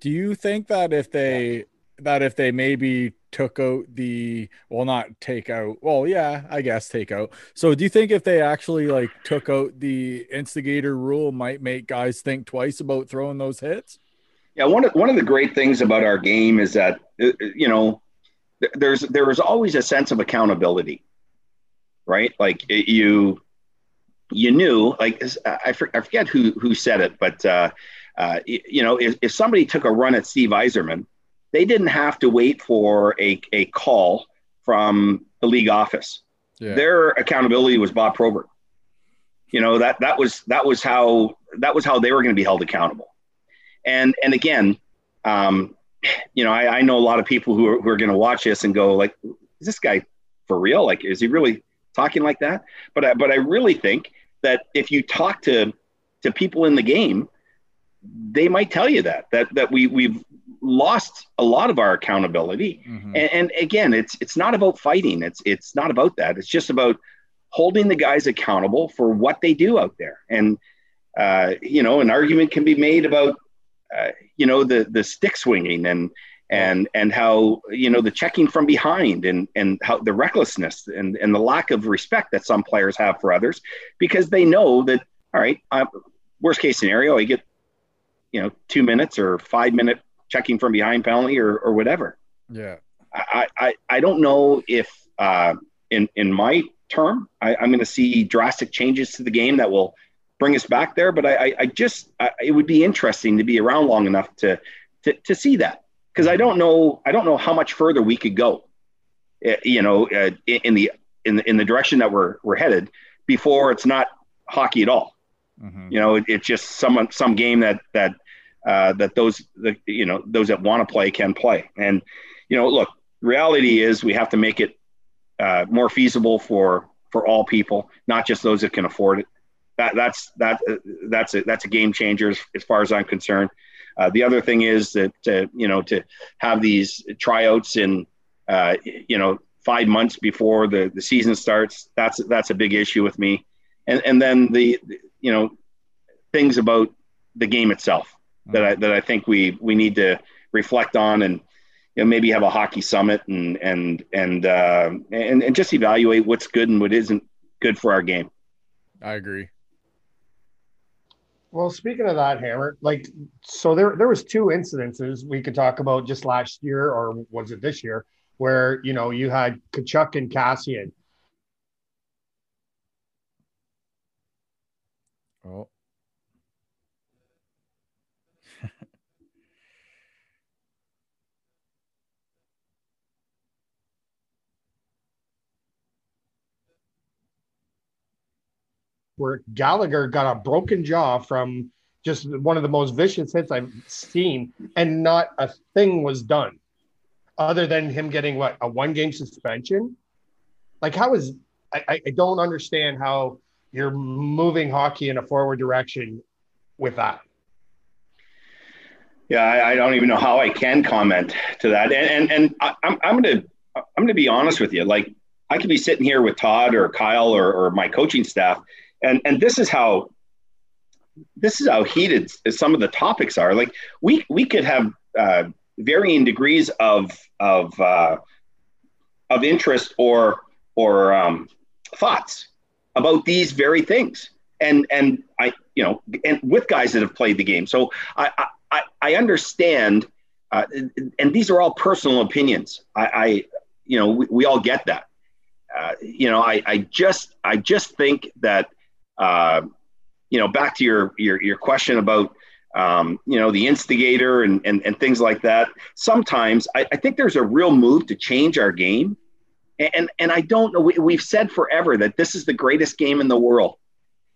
Do you think that if they that if they maybe took out the well not take out well yeah i guess take out. So do you think if they actually like took out the instigator rule might make guys think twice about throwing those hits? Yeah one of one of the great things about our game is that uh, uh, you know there's there is always a sense of accountability right? Like it, you you knew like I, forget who who said it, but uh, uh, you know if, if somebody took a run at Steve Yzerman, they didn't have to wait for a, a call from the league office. Yeah. Their accountability was Bob Probert. You know that that was that was how that was how they were going to be held accountable. And and again, um, you know, I, I know a lot of people who are, who are going to watch this and go like, is this guy for real? Like, is he really talking like that? But I, but I really think that if you talk to to people in the game, they might tell you that that that we we've lost a lot of our accountability. Mm-hmm. And, and again, it's it's not about fighting. It's it's not about that. It's just about holding the guys accountable for what they do out there. And uh, you know, an argument can be made about uh, you know the the stick swinging and and and how you know the checking from behind and and how the recklessness and and the lack of respect that some players have for others because they know that all right uh, worst case scenario i get you know two minutes or five minute checking from behind penalty or or whatever yeah i i, I don't know if uh, in in my term I, i'm going to see drastic changes to the game that will bring us back there. But I, I just, I, it would be interesting to be around long enough to, to, to see that because I don't know, I don't know how much further we could go, eh, you know, uh, in the, in the, in the direction that we're, we're headed before it's not hockey at all. Mm-hmm. You know, it, it's just some, some game that, that, uh, that those, the, you know, those that want to play can play. And, you know, look, reality is we have to make it uh, more feasible for, for all people, not just those that can afford it that that's that that's a, that's a game changer as, as far as I'm concerned. Uh, the other thing is that uh, you know to have these tryouts in uh, you know five months before the, the season starts that's that's a big issue with me, and and then the you know things about the game itself that I that I think we we need to reflect on and you know maybe have a hockey summit and and and uh, and and just evaluate what's good and what isn't good for our game. I agree. Well, speaking of that, Hammer, like, so there there was two incidences we could talk about just last year, or was it this year, where you know you had Tkachuk and Kassian. Oh. where Gallagher got a broken jaw from just one of the most vicious hits I've seen, and not a thing was done other than him getting what a one game suspension. Like, how is I, I don't understand how you're moving hockey in a forward direction with that. Yeah, I, I don't even know how I can comment to that, and and, and I, I'm I'm gonna I'm gonna be honest with you. Like, I could be sitting here with Todd or Kyle or, or my coaching staff, and and this is how this is how heated some of the topics are. Like we we could have uh, varying degrees of of uh, of interest or or um, thoughts about these very things, and and I you know and with guys that have played the game. So I I, I understand, uh, and these are all personal opinions. I, I you know we, we all get that. Uh, you know I I just I just think that uh, you know, back to your your your question about um, you know the instigator and, and and things like that. Sometimes I, I think there's a real move to change our game, and and I don't know. We, we've said forever that this is the greatest game in the world.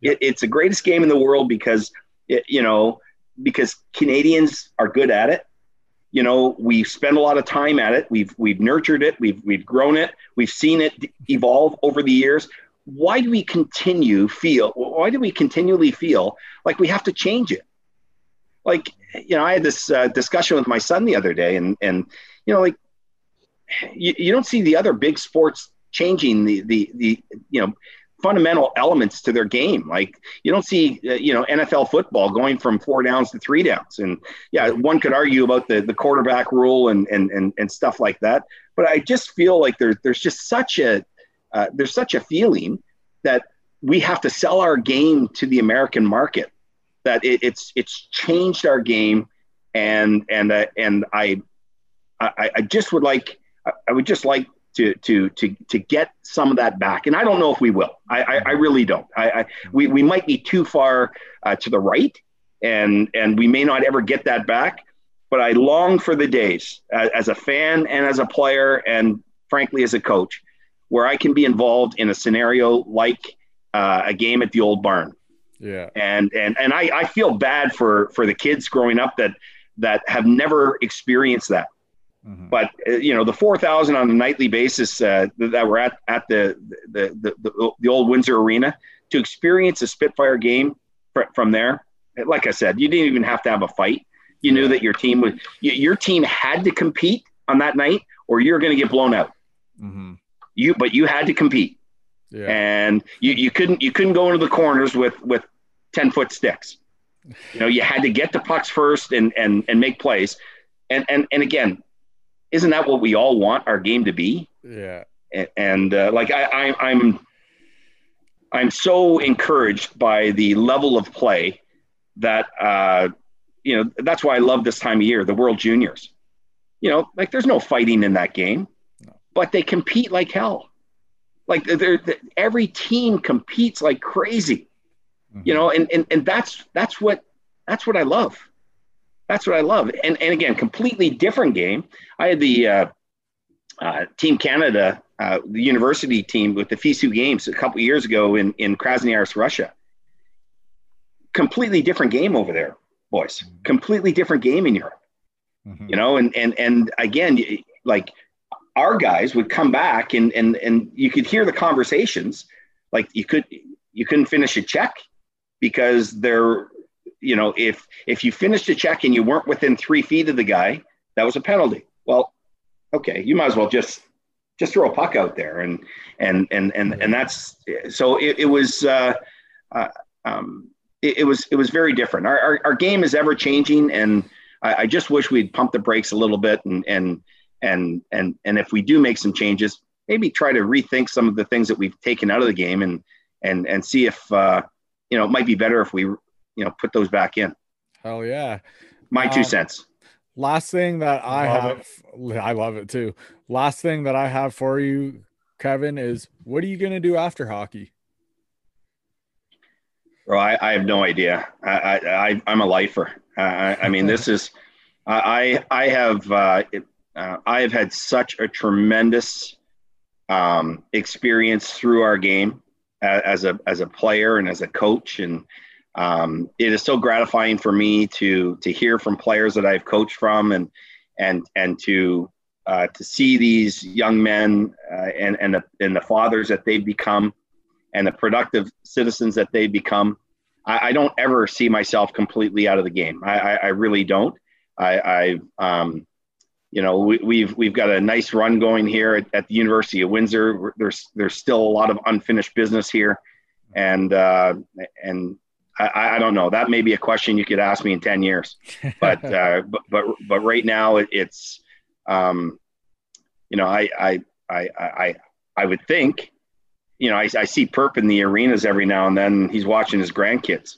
It, it's the greatest game in the world because it, you know because Canadians are good at it. You know, we spend a lot of time at it. We've we've nurtured it. We've we've grown it. We've seen it evolve over the years why do we continue feel why do we continually feel like we have to change it like you know i had this uh, discussion with my son the other day and and you know like you, you don't see the other big sports changing the the the you know fundamental elements to their game. Like you don't see uh, you know nfl football going from four downs to three downs. And yeah one could argue about the the quarterback rule and and and, and stuff like that. But i just feel like there's there's just such a uh, there's such a feeling that we have to sell our game to the American market. That it, it's it's changed our game, and and uh, and I, I I just would like I would just like to to to to get some of that back. And I don't know if we will. I I, I really don't. I, I, we we might be too far uh, to the right, and and we may not ever get that back. But I long for the days as, as a fan and as a player, and frankly as a coach, where I can be involved in a scenario like uh, a game at the old barn. Yeah. And and and I, I feel bad for for the kids growing up that that have never experienced that. Mm-hmm. But uh, you know the four thousand on a nightly basis uh, that were at at the the, the the, the old Windsor Arena to experience a Spitfire game fr- from there. Like I said, you didn't even have to have a fight. You knew that your team would your team had to compete on that night, or you're going to get blown out. Mm-hmm. You but you had to compete, yeah. and you, you couldn't you couldn't go into the corners with with ten foot sticks. You know, you had to get the pucks first and and and make plays. And and and again, isn't that what we all want our game to be? Yeah. And, and uh, like I, I I'm I'm so encouraged by the level of play that uh, you know that's why I love this time of year, the World Juniors. You know, like there's no fighting in that game, no. but they compete like hell. Like they're, they're, every team competes like crazy mm-hmm. you know, and, and, and that's, that's what, that's what I love. That's what I love. And, and again, completely different game. I had the uh, uh, Team Canada, uh, the university team with the FISU games a couple years ago in, in Krasnoyarsk, Russia. Completely different game over there, boys. Mm-hmm. Completely different game in Europe. Mm-hmm. You know, and, and, and again, like our guys would come back and, and, and you could hear the conversations. Like you could, you couldn't finish a check because they're you know if if you finished a check and you weren't within three feet of the guy that was a penalty. Well okay you might as well just just throw a puck out there and and and and, and that's so it, it was uh, uh, um, it, it, was it was very different. Our, our, our game is ever changing and I, I, just wish we'd pump the brakes a little bit and and and and and if we do make some changes maybe try to rethink some of the things that we've taken out of the game and and and see if uh, you know, it might be better if we, you know, put those back in. Hell yeah. My two um, cents. Last thing that I love have, it. I love it too. Last thing that I have for you, Kevin, is what are you going to do after hockey? Bro, I, I have no idea. I, I, I'm a lifer. I, I mean, this is, I, I have, uh, uh, I have had such a tremendous um, experience through our game as a as a player and as a coach and um, it is so gratifying for me to to hear from players that I've coached from and and and to uh, to see these young men uh, and and the, and the fathers that they've become and the productive citizens that they become. I, I don't ever see myself completely out of the game. I, I, I really don't. I, I um, you know, we, have we've, we've got a nice run going here at, at, the University of Windsor. There's there's still a lot of unfinished business here, and uh, and I, I don't know. That may be a question you could ask me in ten years, but uh, but but but right now it, it's, um, you know, I I I I I would think, you know, I, I see Perp in the arenas every now and then. He's watching his grandkids,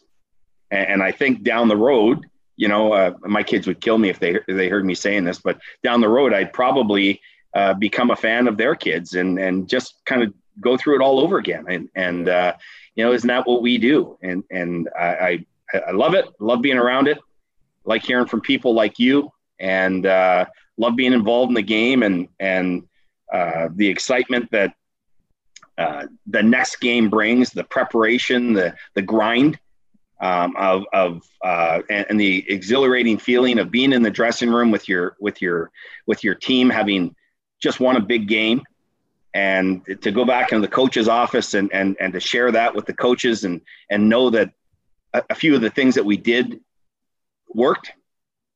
and, and I think down the road you know, uh, my kids would kill me if they if they heard me saying this, but down the road, I'd probably uh, become a fan of their kids and and just kind of go through it all over again. And and uh, you know, isn't that what we do? And and I I, I love it. Love being around it. Like hearing from people like you, and uh, love being involved in the game and and uh, the excitement that uh, the next game brings, the preparation, the the grind um, of, of uh, and, and, the exhilarating feeling of being in the dressing room with your with your with your team having just won a big game and to go back into the coach's office and and, and to share that with the coaches and and know that a, a few of the things that we did worked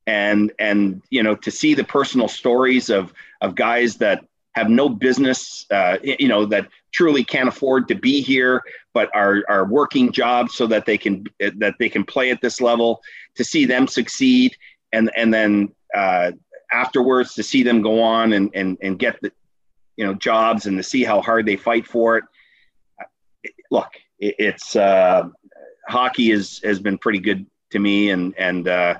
and and you know to see the personal stories of of guys that have no business, uh, you know, that truly can't afford to be here, but are are working jobs so that they can that they can play at this level. To see them succeed, and and then uh, afterwards to see them go on and and and get the you know jobs and to see how hard they fight for it. Look, it, it's uh, hockey is has been pretty good to me, and and uh,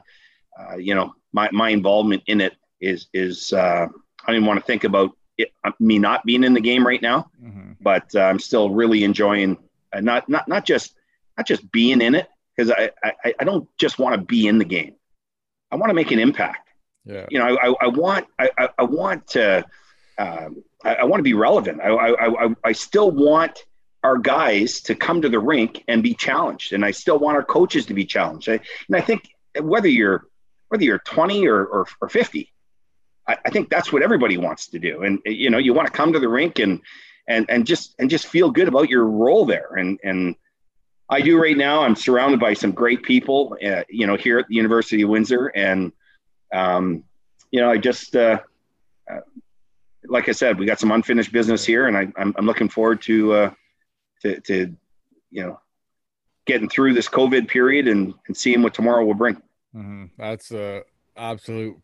uh, you know my my involvement in it is is uh, I don't even want to think about it, me not being in the game right now, mm-hmm. but uh, I'm still really enjoying uh, not not not just not just being in it because I, I I don't just want to be in the game. I want to make an impact. Yeah. You know, I, I want I, I want to um, I, I want to be relevant. I, I, I, I still want our guys to come to the rink and be challenged, and I still want our coaches to be challenged. I, and I think whether you're whether you're 20 or, or, or 50, I, I think that's what everybody wants to do. And you know, you want to come to the rink and and and just and just feel good about your role there. And and I do right now. I'm surrounded by some great people, uh, you know, here at the University of Windsor, and um, you know, I just uh, uh, like I said, we got some unfinished business here, and I, I'm, I'm looking forward to, uh, to, to, you know, getting through this COVID period and, and seeing what tomorrow will bring. Mm-hmm. That's a absolute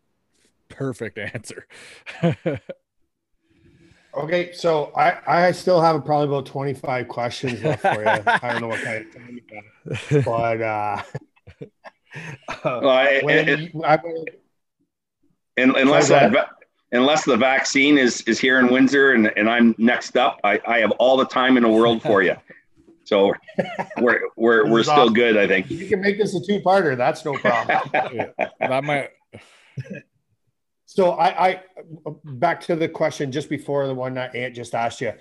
perfect answer. okay, so I I still have probably about 25 questions left for you. I don't know what kind of time you got, but uh, well, I, when it, you, I, unless that unless the vaccine is is here in Windsor and, and I'm next up, I, I have all the time in the world for you. So we're we're we're still awesome. good, I think. You can make this a two-parter. That's no problem. that might. So I, I back to the question just before the one that Ant just asked you.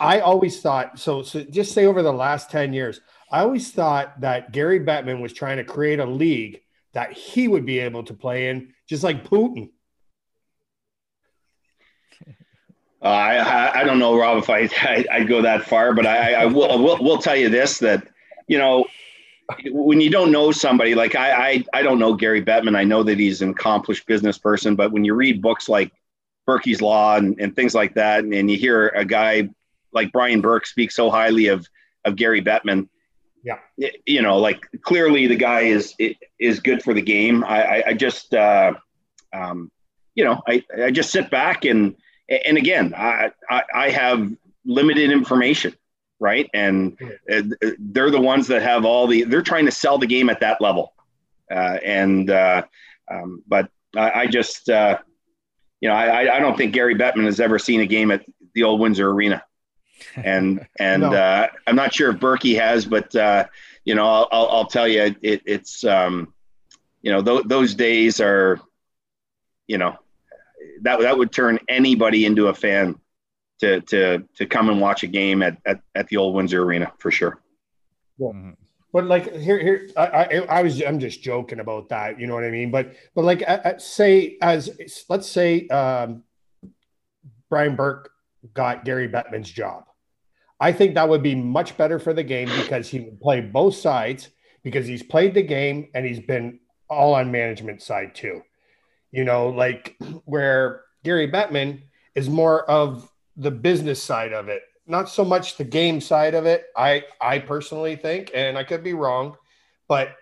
I always thought so. So just say over the last ten years, I always thought that Gary Bettman was trying to create a league that he would be able to play in, just like Putin. Uh, I, I don't know, Rob, if I, I would go that far, but I, I will, I will will tell you this that you know when you don't know somebody like I, I I don't know Gary Bettman. I know that he's an accomplished business person, but when you read books like Burke's Law and, and things like that, and, and you hear a guy like Brian Burke speak so highly of of Gary Bettman, yeah, you know, like clearly the guy is is good for the game. I I, I just uh, um, you know I I just sit back and and again, I, I, I have limited information, right? And uh, they're the ones that have all the. They're trying to sell the game at that level, uh, and uh, um, but I, I just, uh, you know, I, I don't think Gary Bettman has ever seen a game at the old Windsor Arena, and and no. uh, I'm not sure if Burkie has, but uh, you know, I'll, I'll, I'll tell you, it, it's um, you know, th- those days are, you know, that that would turn anybody into a fan to to to come and watch a game at at, at the old Windsor Arena for sure. Yeah. Mm-hmm. But like here, here, I, I, I, was, I'm just joking about that. You know what I mean? But, but like, say as let's say um, Brian Burke got Gary Bettman's job. I think that would be much better for the game because he would play both sides because he's played the game and he's been all on management side too you know, like where Gary Bettman is more of the business side of it, not so much the game side of it. I I personally think, and I could be wrong, but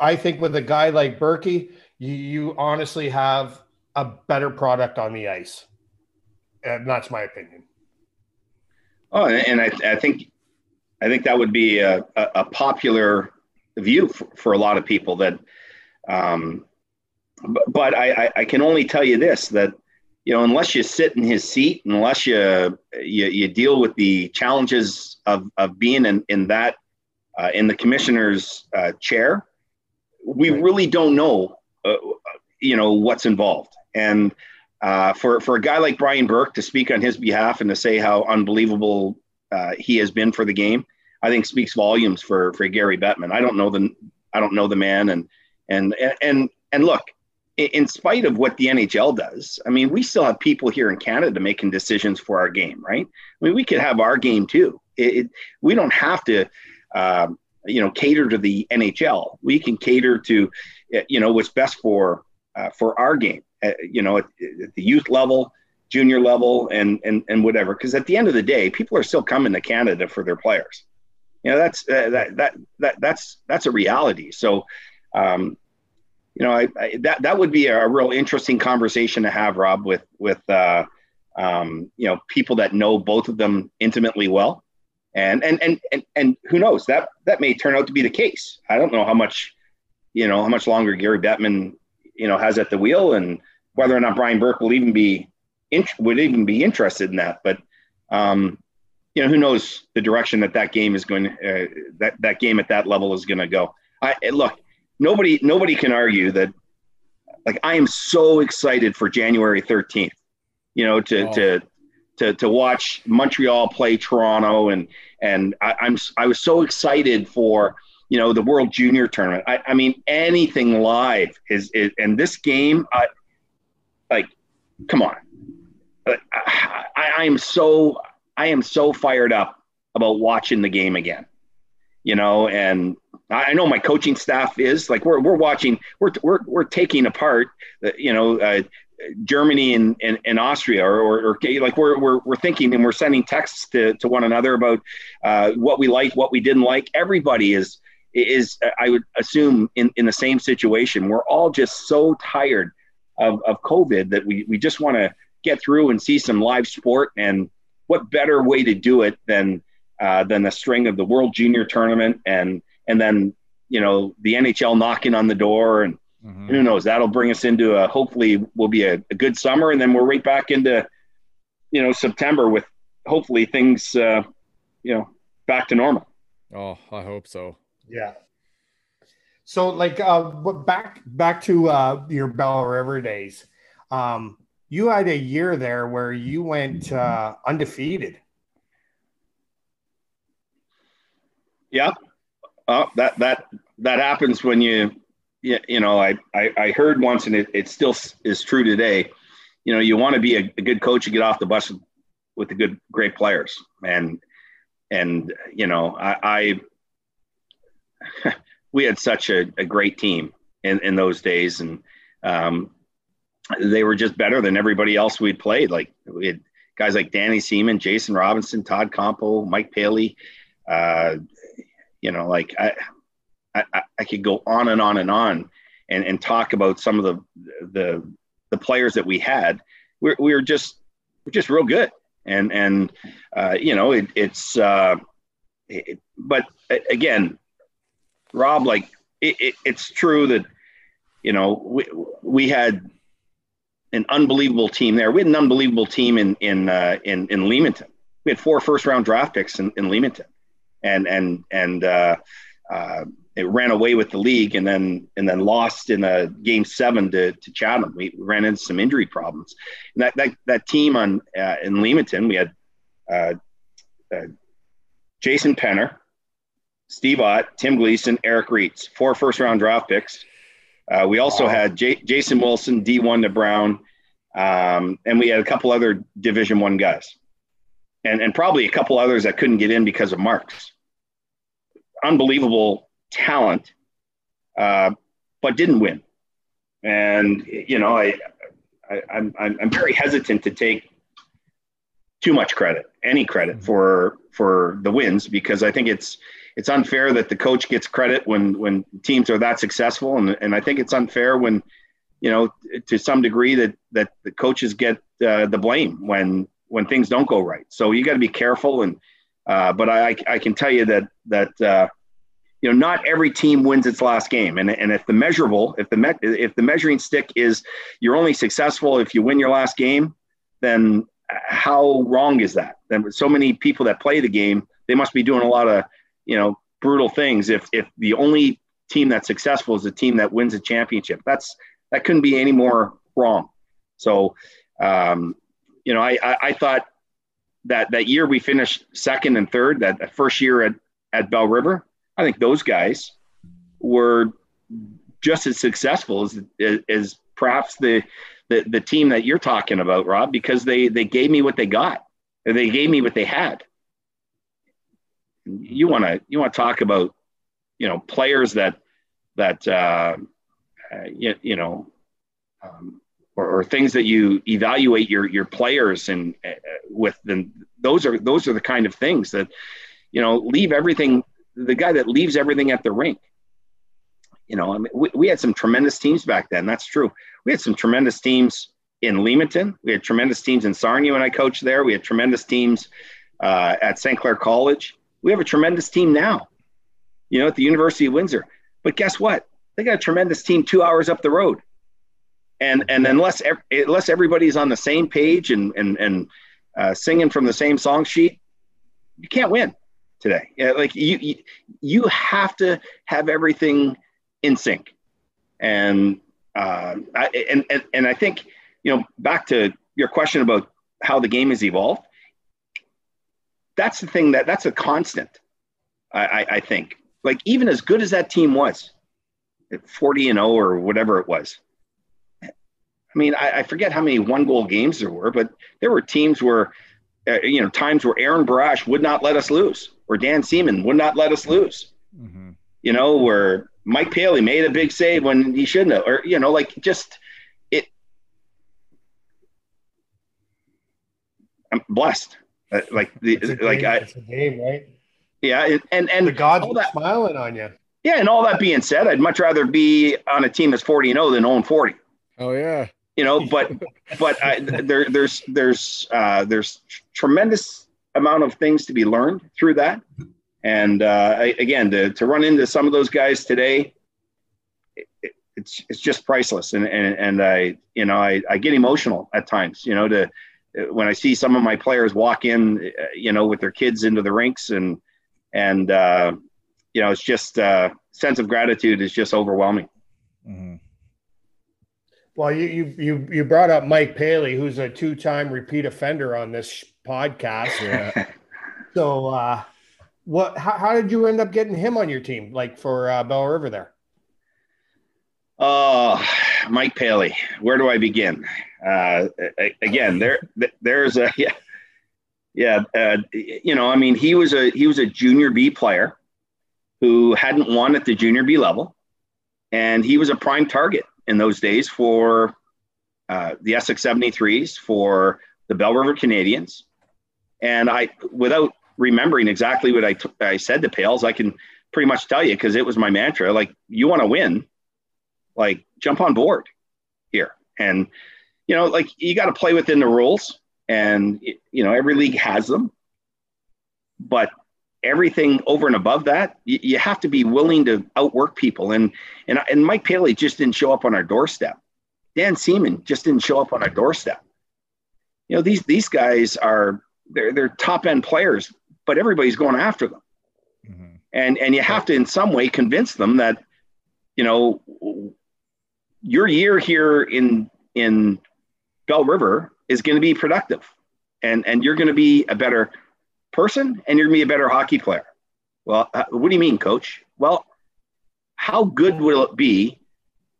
I think with a guy like Burkie, you, you honestly have a better product on the ice. And that's my opinion. Oh, and I, I think I think that would be a, a, popular view for, for, a lot of people that um, but I, I can only tell you this that you know unless you sit in his seat unless you you, you deal with the challenges of, of being in, in that uh, in the commissioner's uh, chair we right. really don't know uh, you know what's involved and uh, for for a guy like Brian Burke to speak on his behalf and to say how unbelievable uh, he has been for the game I think speaks volumes for for Gary Bettman I don't know the I don't know the man and and and and look in spite of what the NHL does, I mean, we still have people here in Canada making decisions for our game, right? I mean, we could have our game too. It, it, we don't have to, um, you know, cater to the NHL. We can cater to, you know, what's best for uh, for our game. Uh, you know, at, at, the youth level, junior level, and and and whatever. Because at the end of the day, people are still coming to Canada for their players. You know, that's uh, that that that that's that's a reality. So. Um, you know, I, I, that that would be a real interesting conversation to have, Rob, with with uh, um, you know people that know both of them intimately well, and and and and and who knows that that may turn out to be the case. I don't know how much, you know, how much longer Gary Bettman, you know, has at the wheel, and whether or not Brian Burke will even be int- would even be interested in that. But um, you know, who knows the direction that that game is going, uh, that that game at that level is going to go. I look, nobody nobody can argue that. Like I am so excited for January thirteenth. You know, to oh. to to to watch Montreal play Toronto, and and I, I'm I was so excited for you know the World Junior Tournament. I, I mean anything live is, is and this game, I, like, come on, I, I am so I am so fired up about watching the game again. You know, and I know my coaching staff is like we're we're watching we're we're we're taking apart you know uh, Germany and, and, and Austria, or, or, or, like we're, we're, we're thinking and we're sending texts to, to one another about uh, what we like, what we didn't like. Everybody is, is I would assume in, in the same situation. We're all just so tired of, of COVID that we, we just want to get through and see some live sport. And what better way to do it than, uh, than the string of the World Junior Tournament and, and then, you know, the NHL knocking on the door and, Mm-hmm. Who knows? That'll bring us into a hopefully will be a, a, good summer, and then we're right back into you know September with hopefully things uh, you know back to normal. Oh, I hope so. Yeah. So like uh back back to uh your Belle River days. Um you had a year there where you went uh undefeated. Yeah. Uh, that that that happens when you yeah, you know, I, I, I heard once, and it, it still is true today. You know, you want to be a, a good coach, you get off the bus with the good, great players, and and you know, I, I we had such a, a great team in, in those days, and um, they were just better than everybody else we'd played. Like we had guys like Danny Seaman, Jason Robinson, Todd Compo, Mike Paley. Uh, you know, like I, I, I could go on and on and on and, and talk about some of the, the, the players that we had. We're, we were just, we're just real good. And, and, uh, you know, it, it's, uh, it, but again, Rob, like it, it's true that, you know, we, we had an unbelievable team there. We had an unbelievable team in, in, uh, in, in Leamington. We had four first round draft picks in, in Leamington and, and, and, uh, uh, it ran away with the league and then and then lost in a game seven to, to Chatham. We ran into some injury problems. And that that, that team on uh, in Leamington, we had uh, uh, Jason Penner, Steve Ott, Tim Gleason, Eric Reitz, four first round draft picks. Uh, we also wow. had J- Jason Wilson, D one to Brown, um, and we had a couple other Division one guys, and and probably a couple others that couldn't get in because of marks. Unbelievable talent, uh, but didn't win. And you know, I, I I'm I'm very hesitant to take too much credit, any credit mm-hmm. for for the wins, because I think it's it's unfair that the coach gets credit when when teams are that successful, and and I think it's unfair when you know to some degree that that the coaches get uh, the blame when when things don't go right. So you got to be careful and. Uh, but I, I can tell you that that uh, you know, not every team wins its last game. And, and if the measurable, if the me- if the measuring stick is you're only successful if you win your last game, then how wrong is that? Then so many people that play the game, they must be doing a lot of, you know, brutal things. If if the only team that's successful is the team that wins a championship, that's that couldn't be any more wrong. So, um, you know, I, I, I thought that that year we finished second and third, that first year at, at Belle River, I think those guys were just as successful as, as perhaps the, the, the team that you're talking about, Rob, because they, they gave me what they got. They gave me what they had. You want to, you want to talk about, you know, players that, that, uh, you, you know, um, or, or, things that you evaluate your, your players and uh, with them. Those are, those are the kind of things that, you know, leave everything the guy that leaves everything at the rink. You know, I mean, we, we had some tremendous teams back then. That's true. We had some tremendous teams in Leamington. We had tremendous teams in Sarnia when I coached there. We had tremendous teams uh, at St. Clair College. We have a tremendous team now, you know, at the University of Windsor. But guess what? They got a tremendous team two hours up the road. And and unless unless everybody's on the same page and and and uh, singing from the same song sheet, you can't win today. Yeah, like you, you you have to have everything in sync. And uh, I, and, and and I think you know back to your question about how the game has evolved. That's the thing that that's a constant. I, I, I think like even as good as that team was, at 40 and 0 or whatever it was. I mean, I, I forget how many one goal games there were, but there were teams where, uh, you know, times where Aaron Barash would not let us lose, or Dan Seaman would not let us lose. Mm-hmm. You know, where Mike Paley made a big save when he shouldn't have, or you know, like just it. I'm blessed. Uh, like the like game, I. It's a game, right? Yeah, and and, and the gods all that, smiling on you. Yeah, and all that being said, I'd much rather be on a team that's 40 and 0 than 0 40. Oh yeah. You know, but but I, there there's there's uh, there's tremendous amount of things to be learned through that, and uh, I, again to to run into some of those guys today, it, it's it's just priceless, and and and I you know I I get emotional at times, you know, to when I see some of my players walk in, you know, with their kids into the rinks and and uh, you know, it's just uh, sense of gratitude is just overwhelming. Mm-hmm. Well, you, you you you brought up Mike Paley, who's a two-time repeat offender on this podcast. Yeah. so, uh, what? How, how, did you end up getting him on your team, like for uh, Belle River there? Oh, Mike Paley. Where do I begin? Uh, again, there there's a yeah, yeah. Uh, you know, I mean, he was a he was a junior B player who hadn't won at the junior B level. And he was a prime target in those days for uh, the Essex 73s, for the Belle River Canadiens. And I, without remembering exactly what I, t- I said to Pales, I can pretty much tell you because it was my mantra like, you want to win, like, jump on board here. And, you know, like, you got to play within the rules. And, you know, every league has them. But everything over and above that, you, you, have to be willing to outwork people. And and and Mike Paley just didn't show up on our doorstep. Dan Seaman just didn't show up on our doorstep. You know, these these guys are they're they're top end players, but everybody's going after them. Mm-hmm. And and you have to in some way convince them that, you know, your year here in in Belle River is going to be productive. And and you're going to be a better person and you're going to be a better hockey player. Well, uh, what do you mean, coach? Well, how good will it be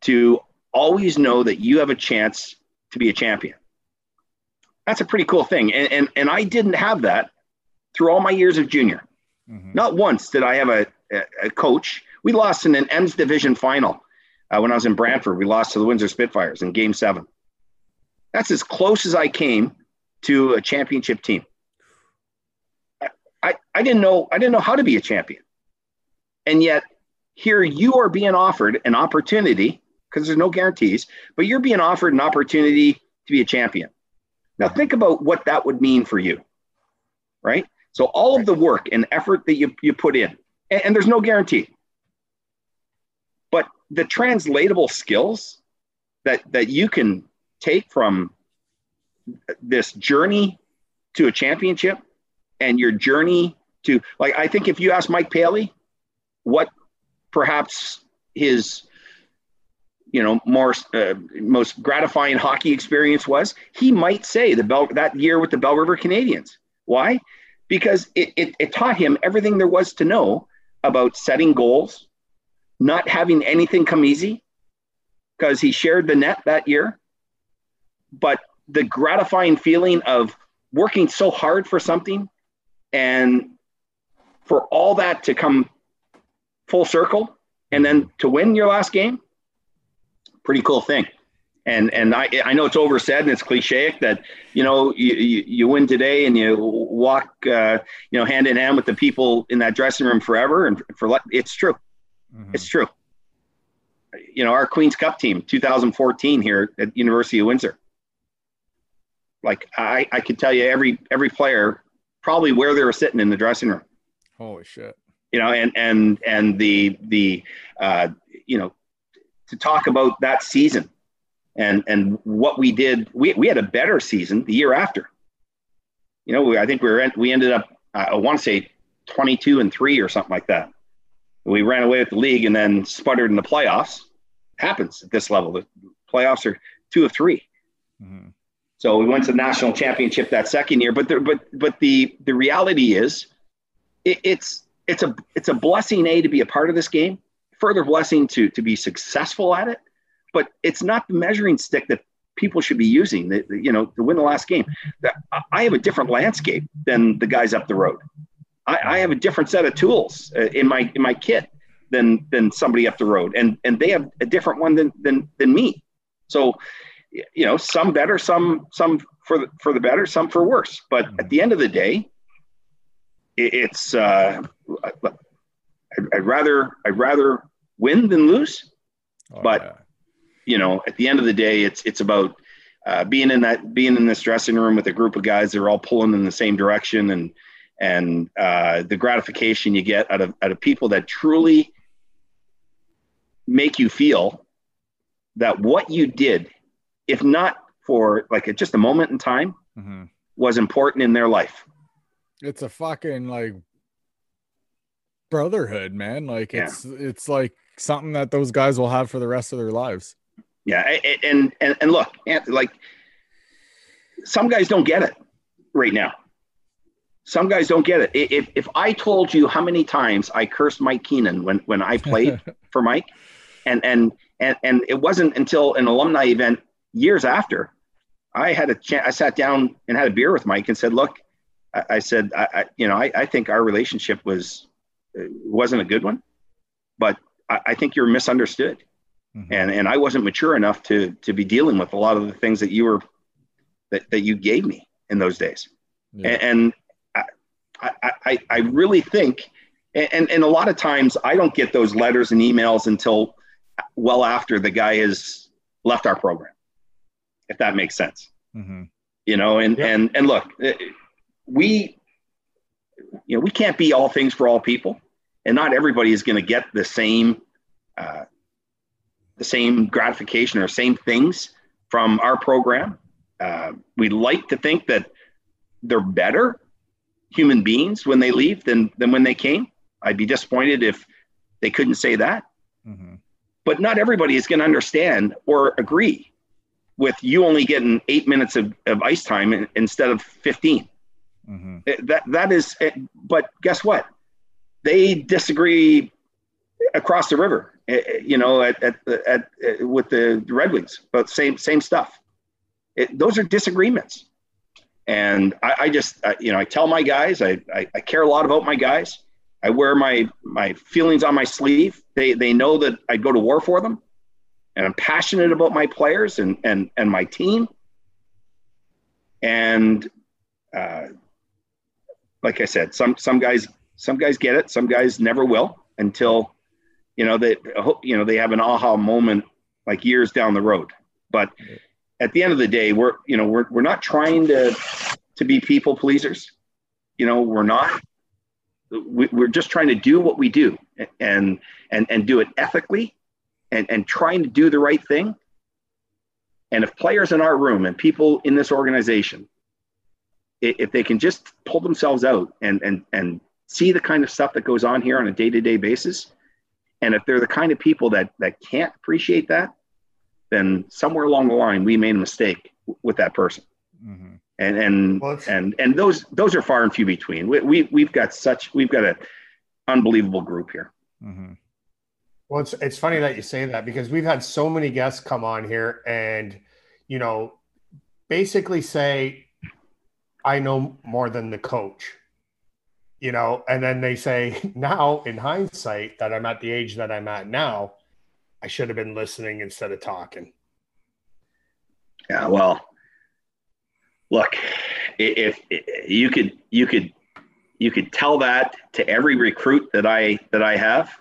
to always know that you have a chance to be a champion? That's a pretty cool thing. And, and, and I didn't have that through all my years of junior. Mm-hmm. Not once did I have a, a, coach. We lost in an Emms division final uh, when I was in Brantford. We lost to the Windsor Spitfires in game seven. That's as close as I came to a championship team. I, I didn't know I didn't know how to be a champion. And yet here you are being offered an opportunity because there's no guarantees, but you're being offered an opportunity to be a champion. Now think about what that would mean for you. Right? So all of the work and effort that you, you put in, and, and there's no guarantee. But the translatable skills that that you can take from this journey to a championship and your journey to like I think if you ask Mike Paley what perhaps his you know more uh, most gratifying hockey experience was, he might say the Bell that year with the Belle River Canadiens. Why? Because it, it, it taught him everything there was to know about setting goals, not having anything come easy, because he shared the net that year. But the gratifying feeling of working so hard for something and for all that to come full circle and then to win your last game, pretty cool thing. And and I I know it's oversaid and it's cliche that you know you, you, you win today and you walk uh, you know hand in hand with the people in that dressing room forever and for it's true, mm-hmm. it's true. You know our Queens Cup team 2014 here at University of Windsor. Like I I could tell you every every player probably where they were sitting in the dressing room. Holy shit. You know, and and and the the uh, you know to talk about that season and and what we did. We we had a better season the year after. You know, we, I think we were we ended up I want to say 22 and three or something like that. We ran away with the league and then sputtered in the playoffs. Happens at this level. The playoffs are two of 3 mm-hmm. So we went to the national championship that second year. But the, but but the the reality is, it, it's it's a it's a blessing a to be a part of this game. Further blessing to to be successful at it. But it's not the measuring stick that people should be using. That you know to win the last game. I have a different landscape than the guys up the road. I, I have a different set of tools uh, in my in my kit than than somebody up the road, and and they have a different one than than than me. So, you know, some better, some some for the, for the better, some for worse. But at the end of the day, it, it's uh, I'd, I'd, rather I'd rather win than lose. Oh, but yeah. you know, at the end of the day, it's it's about uh, being in that being in this dressing room with a group of guys that are all pulling in the same direction and and uh, the gratification you get out of out of people that truly make you feel that what you did, if not for like just a moment in time, mm-hmm. was important in their life. It's a fucking like brotherhood, man. Like it's yeah. it's like something that those guys will have for the rest of their lives. Yeah, and and and look, like some guys don't get it right now. Some guys don't get it. If, if I told you how many times I cursed Mike Keenan when, when I played for Mike, and, and, and, and it wasn't until an alumni event years after I had a chance, I sat down and had a beer with Mike and said, look, I, I said, I, I, you know, I, I think our relationship was, uh, wasn't a good one, but I, I think you're misunderstood. Mm-hmm. And, and I wasn't mature enough to, to be dealing with a lot of the things that you were, that, that you gave me in those days. Yeah. And, and I, I, I really think, and, and a lot of times I don't get those letters and emails until well after the guy has left our program, if that makes sense. Mm-hmm. You know, and, yeah. and, and look, eh, we, you know, we can't be all things for all people and not everybody is going to get the same, uh, the same gratification or same things from our program. Uh, we like to think that they're better human beings when they leave than than when they came. I'd be disappointed if they couldn't say that. Mm-hmm. But not everybody is going to understand or agree with you only getting eight minutes of, of ice time instead of 15. Mm-hmm. That that is, but guess what? They disagree across the river. Eh, eh, you know, at, at, at, at eh, with the Red Wings, but same same stuff. It, those are disagreements. And I, I just, I, you know, I tell my guys, I, I, I, care a lot about my guys. I wear my my feelings on my sleeve. They they know that I go to war for them, and I'm passionate about my players and and and my team. And uh, like I said, some some guys some guys get it, some guys never will until you know they you know they have an aha moment like years down the road. But at the end of the day, we're you know we're we're not trying to to be people pleasers. You know, we're not. We, we're just trying to do what we do and and and do it ethically, and and trying to do the right thing. And if players in our room and people in this organization, if they can just pull themselves out and and and see the kind of stuff that goes on here on a day to day basis, and if they're the kind of people that that can't appreciate that, then somewhere along the line we made a mistake with that person. Mm-hmm. And and well, and and those those are far and few between. We, we we've got such we've got an unbelievable group here. Mm-hmm. Well, it's it's funny that you say that because we've had so many guests come on here and you know basically say I know more than the coach. You know, and then they say now in hindsight that I'm at the age that I'm at now, I should have been listening instead of talking. Yeah, well, look, if, if you could, you could, you could tell that to every recruit that I that I have,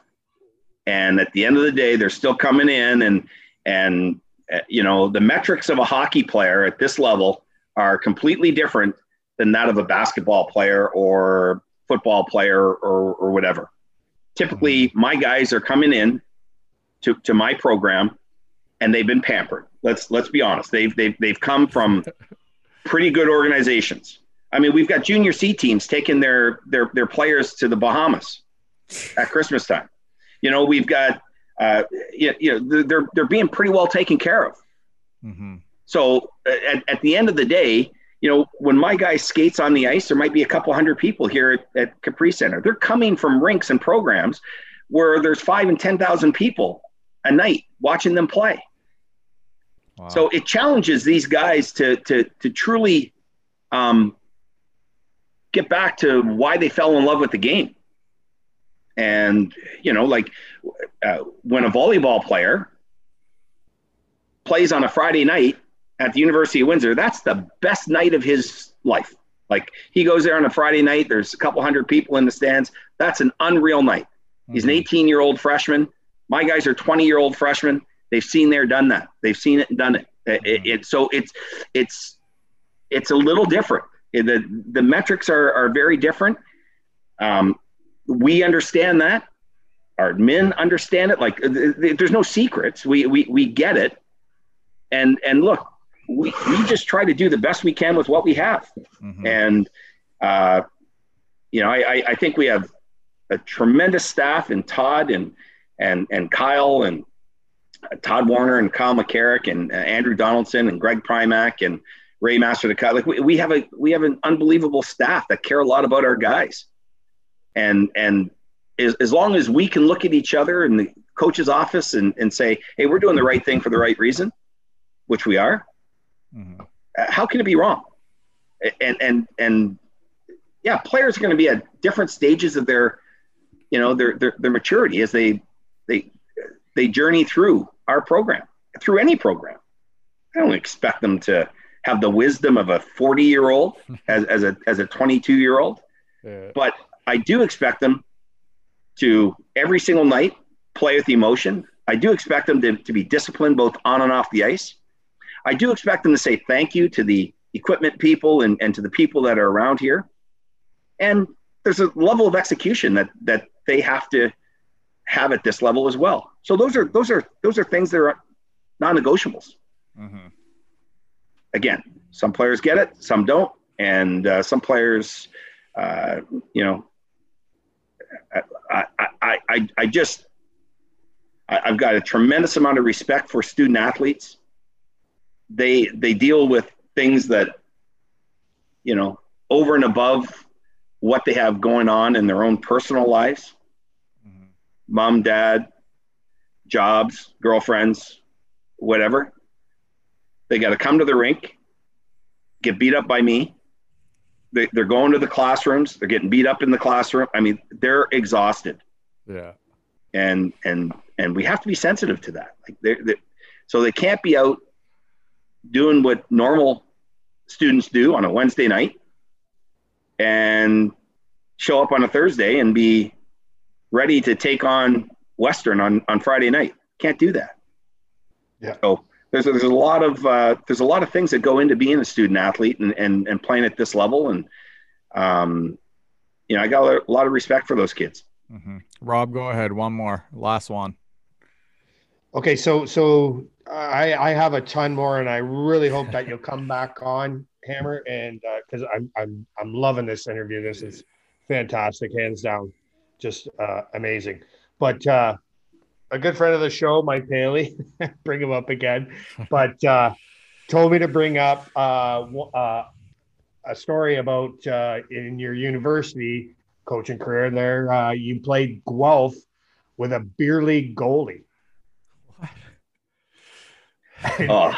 and at the end of the day, they're still coming in, and and uh, you know the metrics of a hockey player at this level are completely different than that of a basketball player or football player or, or whatever. Typically, my guys are coming in to, to my program and they've been pampered. Let's let's be honest. They've they've they've come from pretty good organizations. I mean, we've got junior C teams taking their their their players to the Bahamas at Christmas time. You know, we've got uh, you, you know they're they're being pretty well taken care of. Mm-hmm. So at, at the end of the day, you know, when my guy skates on the ice, there might be a couple hundred people here at, at Capri Center. They're coming from rinks and programs where there's five and ten thousand people a night watching them play. Wow. So it challenges these guys to to to truly um, get back to why they fell in love with the game. And you know, like uh, when a volleyball player plays on a Friday night at the University of Windsor, that's the best night of his life. Like he goes there on a Friday night, there's a couple hundred people in the stands. That's an unreal night. He's an mm-hmm. 18 year old freshman. My guys are 20 year old freshmen. They've seen there, done that. They've seen it and done it. It, it, mm-hmm. it so it's it's it's a little different. The the metrics are are very different. Um, we understand that. Our men understand it. Like there's no secrets. We we we get it. And and look, we, we just try to do the best we can with what we have. Mm-hmm. And, uh, you know, I, I think we have a tremendous staff in Todd and, and, and Kyle and uh, Todd Warriner and Kyle McCarrick and uh, Andrew Donaldson and Greg Primack and Ray Master to Like we, we have a, we have an unbelievable staff that care a lot about our guys. And, and as, as long as we can look at each other in the coach's office and, and say, Hey, we're doing the right thing for the right reason, which we are, Mm-hmm. How can it be wrong? And and and yeah, players are going to be at different stages of their, you know, their their, their maturity as they they they journey through our program, through any program. I don't expect them to have the wisdom of a 40 year old as, as a as a 22 year old, yeah. but I do expect them to every single night play with emotion. I do expect them to, to be disciplined both on and off the ice. I do expect them to say thank you to the equipment people and, and to the people that are around here. And there's a level of execution that that they have to have at this level as well. So those are those are those are things that are non-negotiables. Mm-hmm. Again, some players get it, some don't, and uh, some players, uh, you know, I, I, I, I just I've got a tremendous amount of respect for student athletes. They they deal with things that you know over and above what they have going on in their own personal lives. Mm-hmm. mom dad jobs girlfriends whatever. They got to come to the rink get beat up by me they, they're going to the classrooms they're getting beat up in the classroom i mean they're exhausted yeah and and and we have to be sensitive to that like they're, they're so they can't be out doing what normal students do on a Wednesday night and show up on a Thursday and be ready to take on Western on, on Friday night. Can't do that. Yeah. So there's, there's a lot of uh, there's a lot of things that go into being a student athlete and, and, and playing at this level. And um, you know, I got a lot of respect for those kids. Mm-hmm. Rob, go ahead. One more, last one. Okay, so so I I have a ton more, and I really hope that you'll come back on Hammer, and because uh, I'm I'm I'm loving this interview. This is fantastic, hands down, just uh, amazing. But uh, a good friend of the show, Mike Haley, bring him up again, but uh, told me to bring up uh, uh, a story about uh, in your university coaching career. There, uh, you played Guelph with a beer league goalie. oh.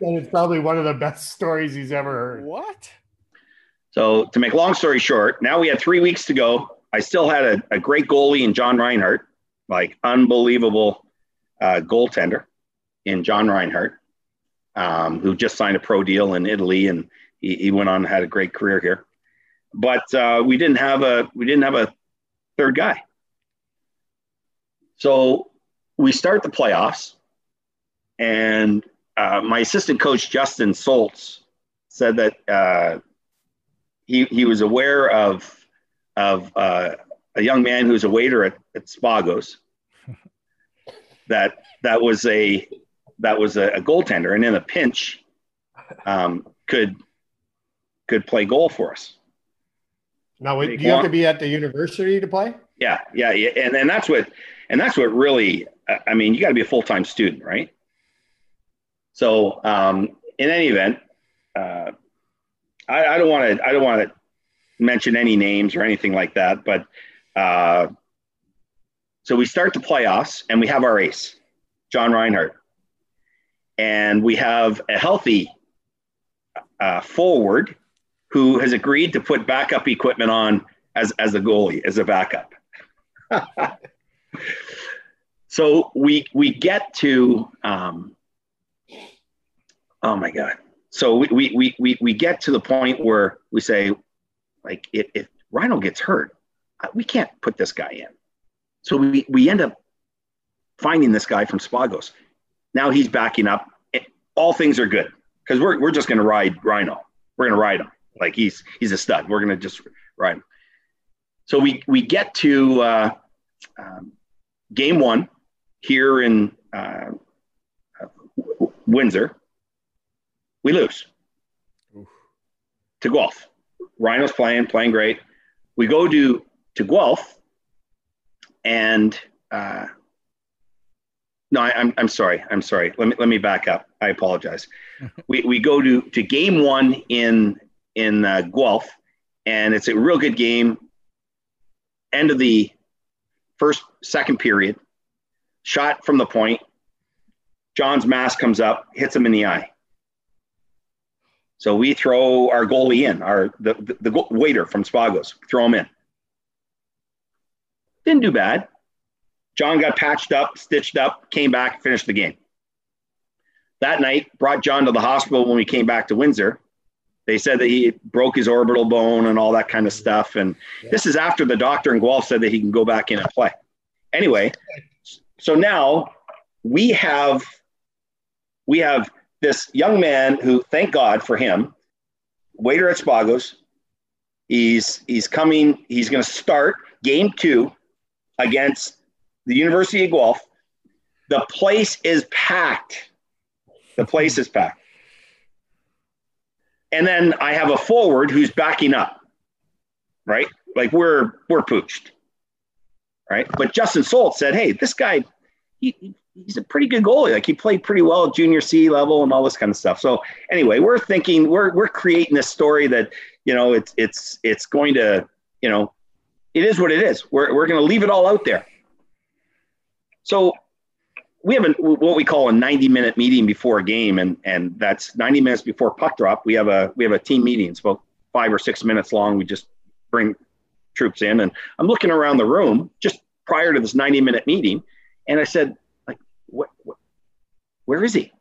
it's probably one of the best stories he's ever heard. What? So, to make long story short, now we had three weeks to go. I still had a, a great goalie in John Reinhardt, like unbelievable uh, goaltender in John Reinhardt, um, who just signed a pro deal in Italy, and he, he went on and had a great career here. But uh, we didn't have a we didn't have a third guy. So we start the playoffs and uh, my assistant coach, Justin Soltz, said that uh, he, he was aware of, of uh, a young man who's a waiter at, at Spagos. that that was a that was a, a goaltender, and in a pinch, um, could could play goal for us. Now, do you have to be at the university to play? Yeah, yeah, yeah, and and that's what and that's what really. I mean, you got to be a full time student, right? So, um, in any event, uh, I, I don't want to. I don't want to mention any names or anything like that, but uh, so we start the playoffs and we have our ace, John Reinhardt, and we have a healthy uh, forward who has agreed to put backup equipment on as as a goalie as a backup. so we we get to um, oh my god so we, we we we get to the point where we say like if, if rhino gets hurt we can't put this guy in. So we we end up finding this guy from spagos now he's backing up. All things are good because we're, we're just going to ride rhino. We're going to ride him. Like he's he's a stud. We're going to just ride him. So we we get to uh, um, game one here in uh, Windsor, we lose. Oof. to Guelph. Rhino's playing, playing great. We go to to Guelph, and uh, no, I, am I'm, I'm sorry. I'm sorry. Let me let me back up. I apologize. we, we go to to game one in in uh, Guelph, and it's a real good game. End of the first second period, shot from the point. John's mask comes up, hits him in the eye. So we throw our goalie in, our the, the, the waiter from Spagos, throw him in. Didn't do bad. John got patched up, stitched up, came back, finished the game. That night, brought John to the hospital when we came back to Windsor. They said that he broke his orbital bone and all that kind of stuff. And yeah. this is after the doctor in Guelph said that he can go back in and play. Anyway, so now we have we have this young man who, thank God for him, waiter at Spagos. He's he's coming. He's going to start game two against the University of Guelph. The place is packed. The place is packed. And then I have a forward who's backing up, right? Like we're we're pooched, right? But Justin Solt said, "Hey, this guy, he, he's a pretty good goalie. Like he played pretty well at junior C level and all this kind of stuff." So anyway, we're thinking we're we're creating this story that you know it's it's it's going to you know it is what it is. We're we're going to leave it all out there. So we have a, what we call a 90 minute meeting before a game and and that's 90 minutes before puck drop. We have a we have a team meeting. It's about five or six minutes long. We just bring troops in and i'm looking around the room just prior to this 90 minute meeting and i said like what, what where is he?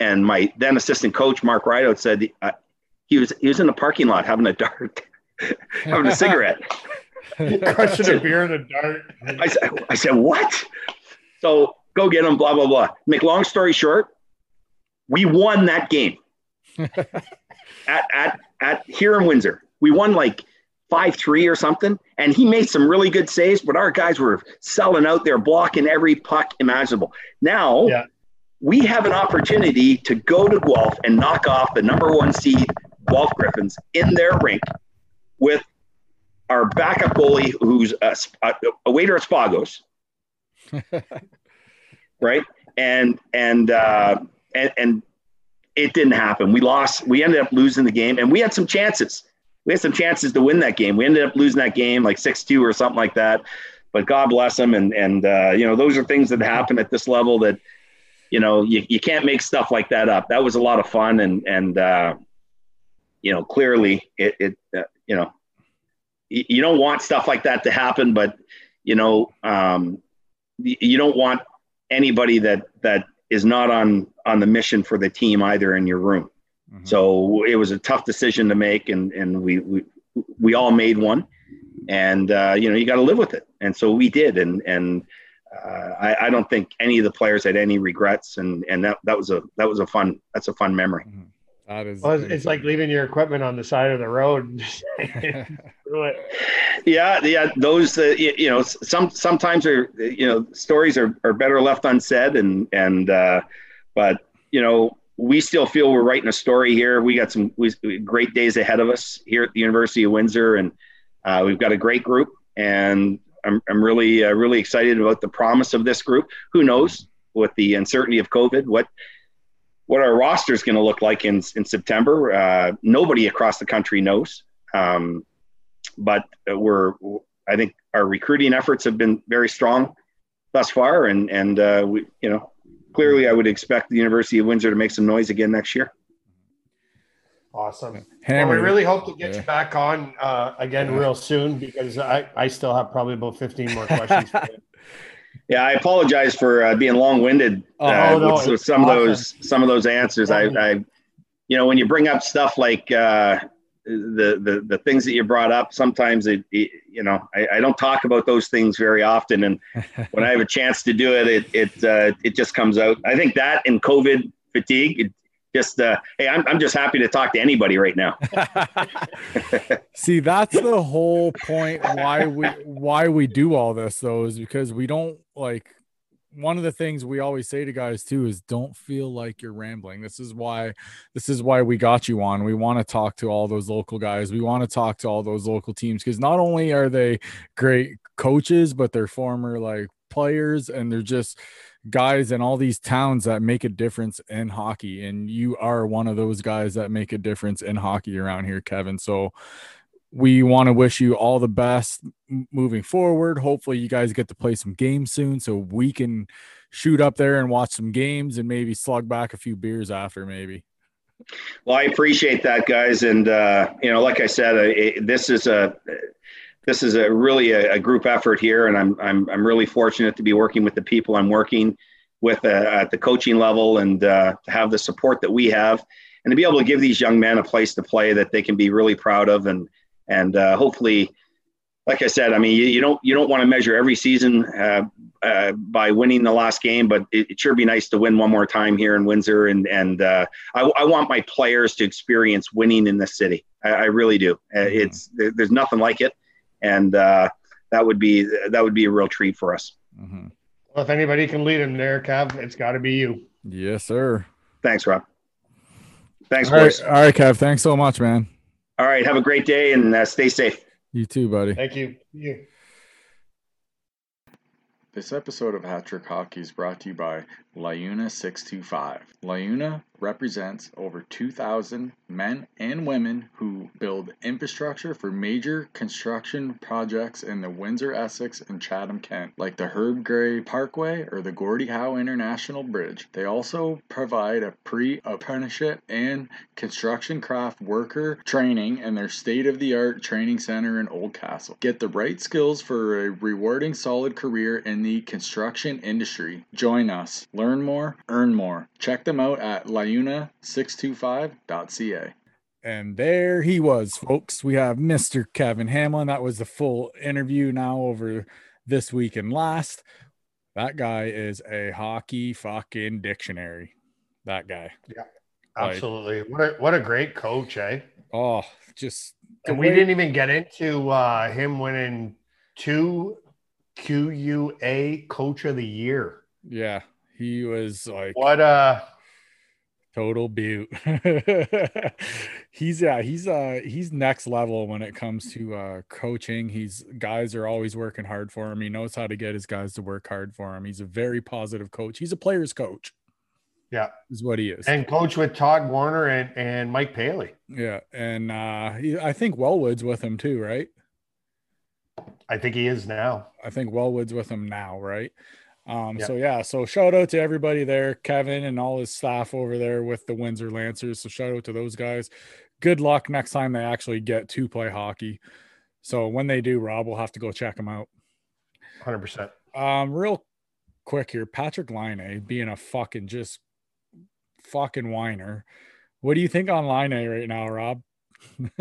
And my then assistant coach mark rideout said uh, he was he was in the parking lot having a dart having a cigarette crushing a beer in a dart I, I said what so go get them, blah, blah, blah. Make long story short, we won that game at, at, at here in Windsor. We won like 5 3 or something. And he made some really good saves, but our guys were selling out there, blocking every puck imaginable. Now, yeah. we have an opportunity to go to Guelph and knock off the number one seed Guelph Gryphons in their rink with our backup goalie, who's a, a, a waiter at Spagos. right? And and uh, and and it didn't happen. We lost. We ended up losing the game, and we had some chances. We had some chances to win that game. We ended up losing that game like six two or something like that. But God bless them, and and uh, you know those are things that happen at this level that you know you, you can't make stuff like that up. That was a lot of fun, and and uh, you know clearly it, it uh, you know you, don't want stuff like that to happen, but you know um, you don't want anybody that that is not on on the mission for the team either in your room. Mm-hmm. So it was a tough decision to make, and and we we we all made one, and uh, you know you got to live with it, and so we did, and and uh, I, I don't think any of the players had any regrets, and and that that was a that was a fun that's a fun memory. Mm-hmm. That is. Well, it's, like leaving your equipment on the side of the road. yeah, yeah. Those, uh, you, you, know, some sometimes are you know stories are, are better left unsaid, and and uh, but you know, we still feel we're writing a story here. We got some we, great days ahead of us here at the University of Windsor, and uh, we've got a great group. And I'm, I'm really uh, really excited about the promise of this group. Who knows with the uncertainty of COVID what what our roster is going to look like in in September? Uh, nobody across the country knows. Um, but we're I think our recruiting efforts have been very strong thus far, and and uh, we you know clearly I would expect the University of Windsor to make some noise again next year. Awesome. Well, we really hope to get yeah. you back on uh, again yeah. real soon because I, I still have probably about 15 more questions. yeah, I apologize for uh, being long winded oh, uh, no, with, with some awesome. of those some of those answers. I, I, you know, when you bring up stuff like uh, the, the the things that you brought up, sometimes it, it you know I, I, don't talk about those things very often, and when I have a chance to do it, it it uh, it just comes out. I think that and COVID fatigue, it, just uh, hey I'm, I'm just happy to talk to anybody right now. See that's the whole point why we why we do all this though is because we don't like one of the things we always say to guys too is don't feel like you're rambling. This is why this is why we got you on. We want to talk to all those local guys. We want to talk to all those local teams because not only are they great coaches but they're former like players and they're just guys in all these towns that make a difference in hockey and you are one of those guys that make a difference in hockey around here kevin. So we want to wish you all the best moving forward. Hopefully you guys get to play some games soon so we can shoot up there and watch some games and maybe slug back a few beers after maybe. Well i appreciate that guys and uh, you know like i said uh, this is a this is a really a, a, group effort here, and I'm, I'm I'm really fortunate to be working with the people I'm working with uh, at the coaching level, and uh, to have the support that we have, and to be able to give these young men a place to play that they can be really proud of, and and uh, hopefully, like I said, I mean, you, you don't you don't want to measure every season uh, uh, by winning the last game, but it, it, sure be nice to win one more time here in Windsor, and and uh, I, I, want my players to experience winning in this city. I, I really do. Mm-hmm. It's there's nothing like it and uh, that would be that would be a real treat for us. Mm-hmm. Well, if anybody can lead him there, Kev, it's got to be you. Yes, sir. Thanks, Rob. Thanks, all boys. Right. All right, Kev. Thanks so much, man. All right. Have a great day and uh, stay safe. You too, buddy. Thank you. You. This episode of Hat-Trick Hockey is brought to you by LiUNA 625. LiUNA represents over 2,000 men and women who build infrastructure for major construction projects in the Windsor, Essex, and Chatham, Kent, like the Herb Gray Parkway or the Gordie Howe International Bridge. They also provide a pre apprenticeship and construction craft worker training in their state of the art training center in Oldcastle. Get the right skills for a rewarding, solid career in the construction industry. Join us. Learn more, earn more. Check them out at liuna625.ca. And there he was, folks. We have Mr. Kevin Hamelin. That was the full interview now over this week and last. That guy is a hockey fucking dictionary. That guy. Yeah, absolutely. Like, what a what a great coach, eh? Oh, just and we didn't even get into uh, him winning two OUA Coach of the Year. Yeah, he was like what a total butte. he's yeah, he's uh he's next level when it comes to uh coaching. He's guys are always working hard for him. He knows how to get his guys to work hard for him. He's a very positive coach. He's a player's coach. Yeah, is what he is. And coach with Todd Warriner and, and Mike Paley. Yeah, and uh he, I think Wellwood's with him too, right? I think he is now. I think Wellwood's with him now, right? Um, yep. so yeah, so shout out to everybody there, Kevin and all his staff over there with the Windsor Lancers. So shout out to those guys. Good luck next time they actually get to play hockey. So when they do, Rob, we'll have to go check them out. Hundred percent. Um, real quick here, Patrick Laine being a fucking just fucking whiner. What do you think on Laine right now, Rob?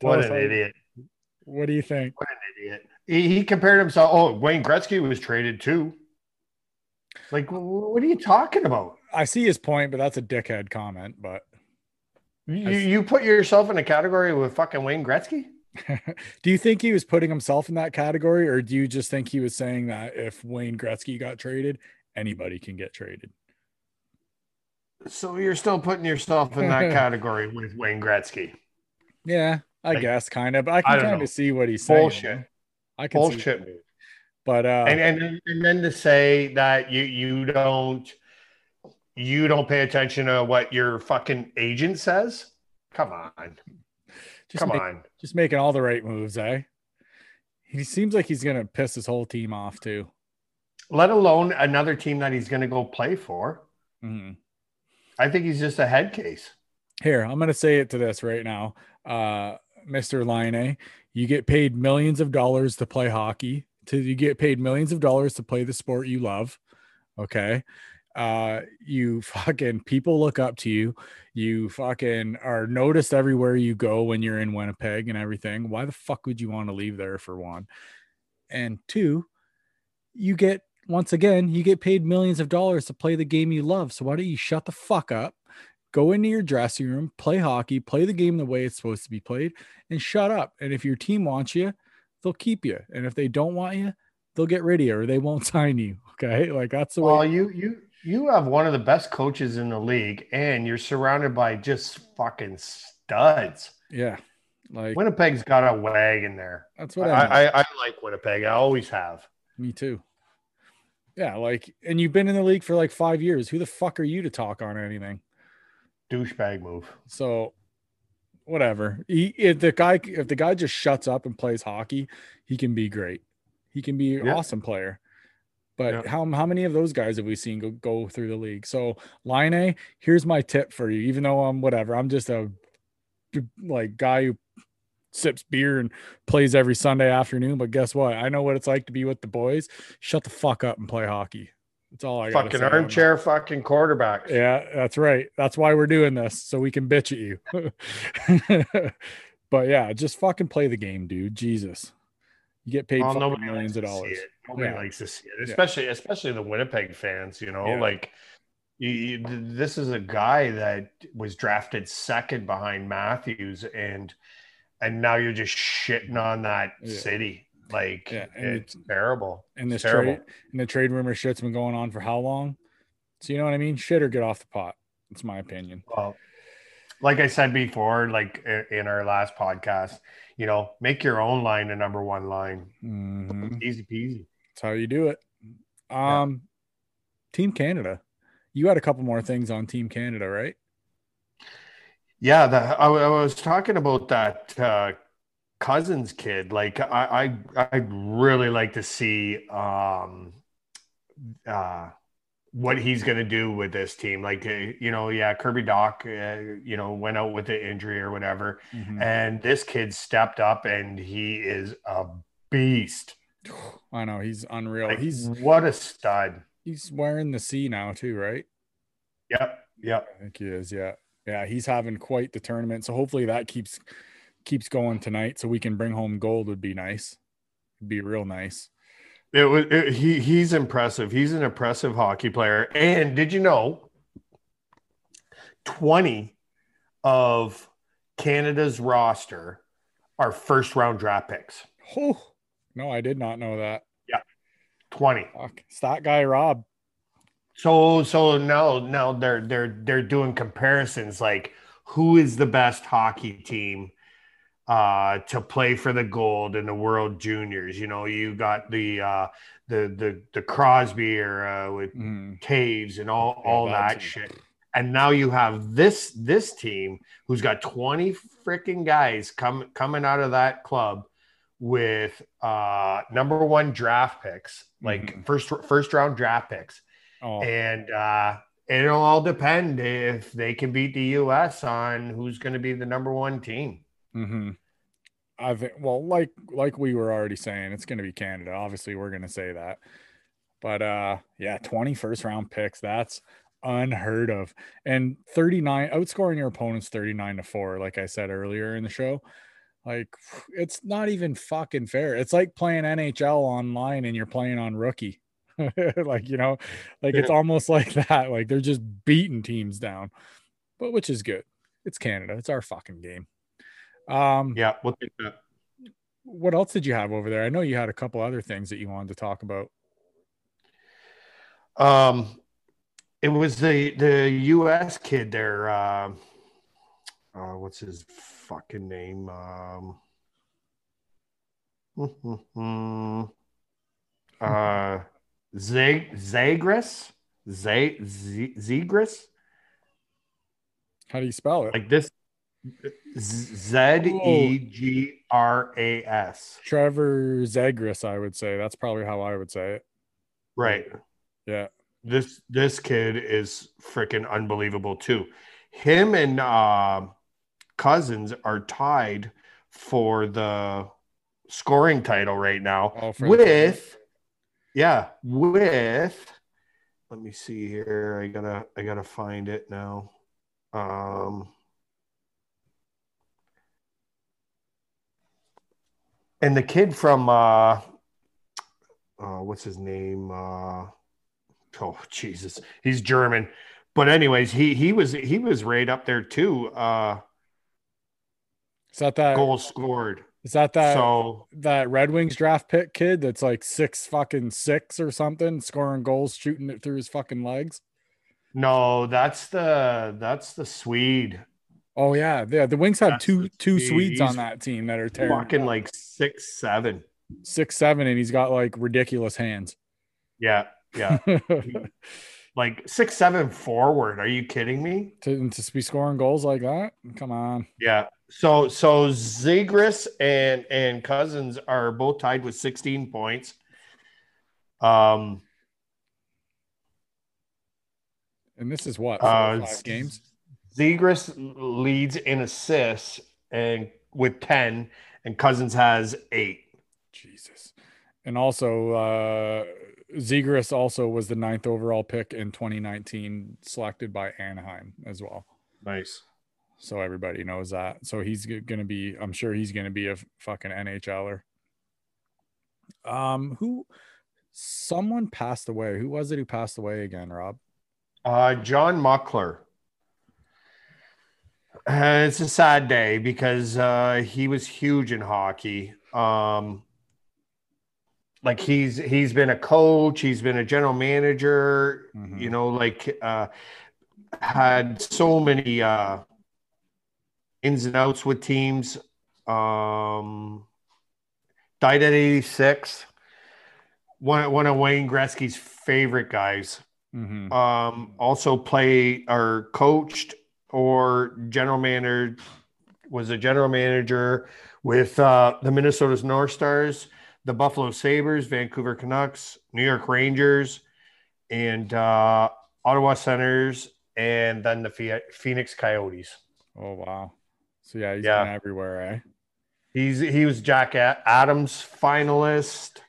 what an idiot. What do you think? What an idiot. He, he compared himself. Oh, Wayne Gretzky was traded too. Like, what are you talking about? I see his point, but that's a dickhead comment. But you, you put yourself in a category with fucking Wayne Gretzky? do you think he was putting himself in that category, or do you just think he was saying that if Wayne Gretzky got traded, anybody can get traded? So you're still putting yourself in that category with Wayne Gretzky. Yeah, I Like, guess kind of. But I can kind know. of see what he's saying. Bullshit. I can see Bullshit move. But uh, and, and and then to say that you you don't you don't pay attention to what your fucking agent says come on just come make- on just making all the right moves, eh? He seems like he's gonna piss his whole team off too. let alone another team that he's going to go play for Mhm. i think he's just a head case Here, I'm gonna say it to this right now, uh, Mr. Laine. You get paid millions of dollars to play hockey. To you get paid millions of dollars to play the sport you love. Okay. Uh, you fucking people look up to you. You fucking are noticed everywhere you go when you're in Winnipeg and everything. Why the fuck would you want to leave there for one? And two, you get once again, you get paid millions of dollars to play the game you love. So why don't you shut the fuck up? Go into your dressing room, play hockey, play the game the way it's supposed to be played, and shut up. And if your team wants you, they'll keep you. And if they don't want you, they'll get rid of you or they won't sign you. Okay. Like that's the well way. you you you have one of the best coaches in the league and you're surrounded by just fucking studs Yeah. Like winnipeg's got a wagon there that's I, what I, mean. I i like winnipeg i always have Me too. Yeah. Like, and you've been in the league for like five years. Who the fuck are you to talk on anything? Douchebag move So whatever. He, if the guy if the guy just shuts up and plays hockey, he can be great. He can be an Yeah. awesome player. But Yeah. how how many of those guys have we seen go, go through the league? So Line A, here's my tip for you. Even though I'm whatever, I'm just a like guy who sips beer and plays every Sunday afternoon. But guess what? I know what it's like to be with the boys. Shut the fuck up and play hockey. That's all I got. fucking armchair fucking quarterbacks Yeah, that's right. That's why we're doing this, so we can bitch at you. but yeah, just fucking play the game, dude. Jesus, you get paid Well, nobody millions of likes to see dollars. Nobody Yeah. likes to see it, Yeah. especially especially the Winnipeg fans. You know, Yeah. like you, you, this is a guy that was drafted second behind Matthews, and and now you're just shitting on that city. Like Yeah, and it's terrible. And this terrible. trade and the trade rumor shit's been going on for how long? So you know what I mean? Shit or get off the pot. That's my opinion. Well, like I said before, like in our last podcast, you know, make your own line a number one line. Mhm. Easy peasy. That's how you do it. Um, Team Canada. You had a couple more things on Team Canada, right? Yeah, the, I, I was talking about that uh, Cozens kid. Like, I, I, I'd really like to see um, uh, what he's going to do with this team. Like, uh, you know, yeah, Kirby Dach, uh, you know, went out with the injury or whatever, Mhm. and this kid stepped up, and he is a beast. I know he's unreal. Like, he's what a stud. he's wearing the C now too, right? Yep, yep. I think he is. Yeah, yeah. He's having quite the tournament. So hopefully that keeps keeps going tonight, so we can bring home gold. Would be nice. It'd be real nice. It was it, he. He's impressive. He's an impressive hockey player. And did you know, twenty of Canada's roster are first round draft picks. Oh no, I did not know that. Yeah, Twenty. Fuck, stat guy Rob. So so now now they're they're they're doing comparisons like who is the best hockey team uh to play for the gold in the world juniors you know you got the uh the the the crosby era with Mhm. Toews and all all that shit. And now you have this this team who's got 20 freaking guys come coming out of that club with uh number one draft picks, like Mhm. first first round draft picks. Oh, And uh it'll all depend if they can beat the US on who's going to be the number one team. Hmm I think. Well, like like we were already saying, it's going to be Canada. Obviously, we're going to say that. But uh, yeah, 20 first round picks. That's unheard of. And 39 outscoring your opponents 39 to 4, like I said earlier in the show. Like it's not even fucking fair. It's like playing NHL online and you're playing on rookie. like, you know, like it's almost like that. Like they're just beating teams down. But which is good. It's Canada. It's our fucking game. Um Yeah, we'll take that. what else did you have over there? I know you had a couple other things that you wanted to talk about. Um, it was the the U.S. kid there. Uh, uh, what's his fucking name? Um, uh, Zag Zagris, Z Zagris. How do you spell it? Like this, Z E G R A S. Trevor Zagris, I would say. That's probably how I would say it. Right. Yeah. This this kid is freaking unbelievable too. Him and uh, Cozens are tied for the scoring title right now Oh, with yeah with let me see here i gotta i gotta find it now um and the kid from uh uh what's his name uh oh jesus he's german but anyways he he was he was right up there too uh Is that that? goal scored Is that that? so that Red Wings draft pick kid that's like six fucking six or something, scoring goals, shooting it through his fucking legs. no that's the that's the swede Oh yeah, yeah. The Wings have That's two two Swedes. Swedes on that team that are tearing fucking like six seven six seven, and he's got like ridiculous hands. yeah yeah like six seven forward are you kidding me and to be scoring goals like that, come on. yeah so so Zagris and and Cozens are both tied with 16 points um And this is what uh five games. Zegras leads in assists and with 10 and Cozens has eight Jesus. And also, uh Zegras also was the ninth overall pick in 2019, selected by Anaheim as well. nice So everybody knows that. So he's going to be, I'm sure he's going to be a fucking NHLer. Um, who, someone passed away. Who was it who passed away again, Rob? Uh, John Muckler. Uh, it's a sad day because uh, he was huge in hockey. Um, like he's he's been a coach, he's been a general manager. Mhm. You know, like uh, had so many uh, ins and outs with teams. Um, died at eighty six. One one of Wayne Gretzky's favorite guys Mhm. um, also play or coached or general manager was a general manager with uh, the Minnesota North Stars, the Buffalo Sabres, Vancouver Canucks, New York Rangers, and uh, Ottawa Senators, and then the Phoenix Coyotes. Oh, wow. So yeah, he's Yeah. been everywhere, eh? He's he was Jack Adams finalist.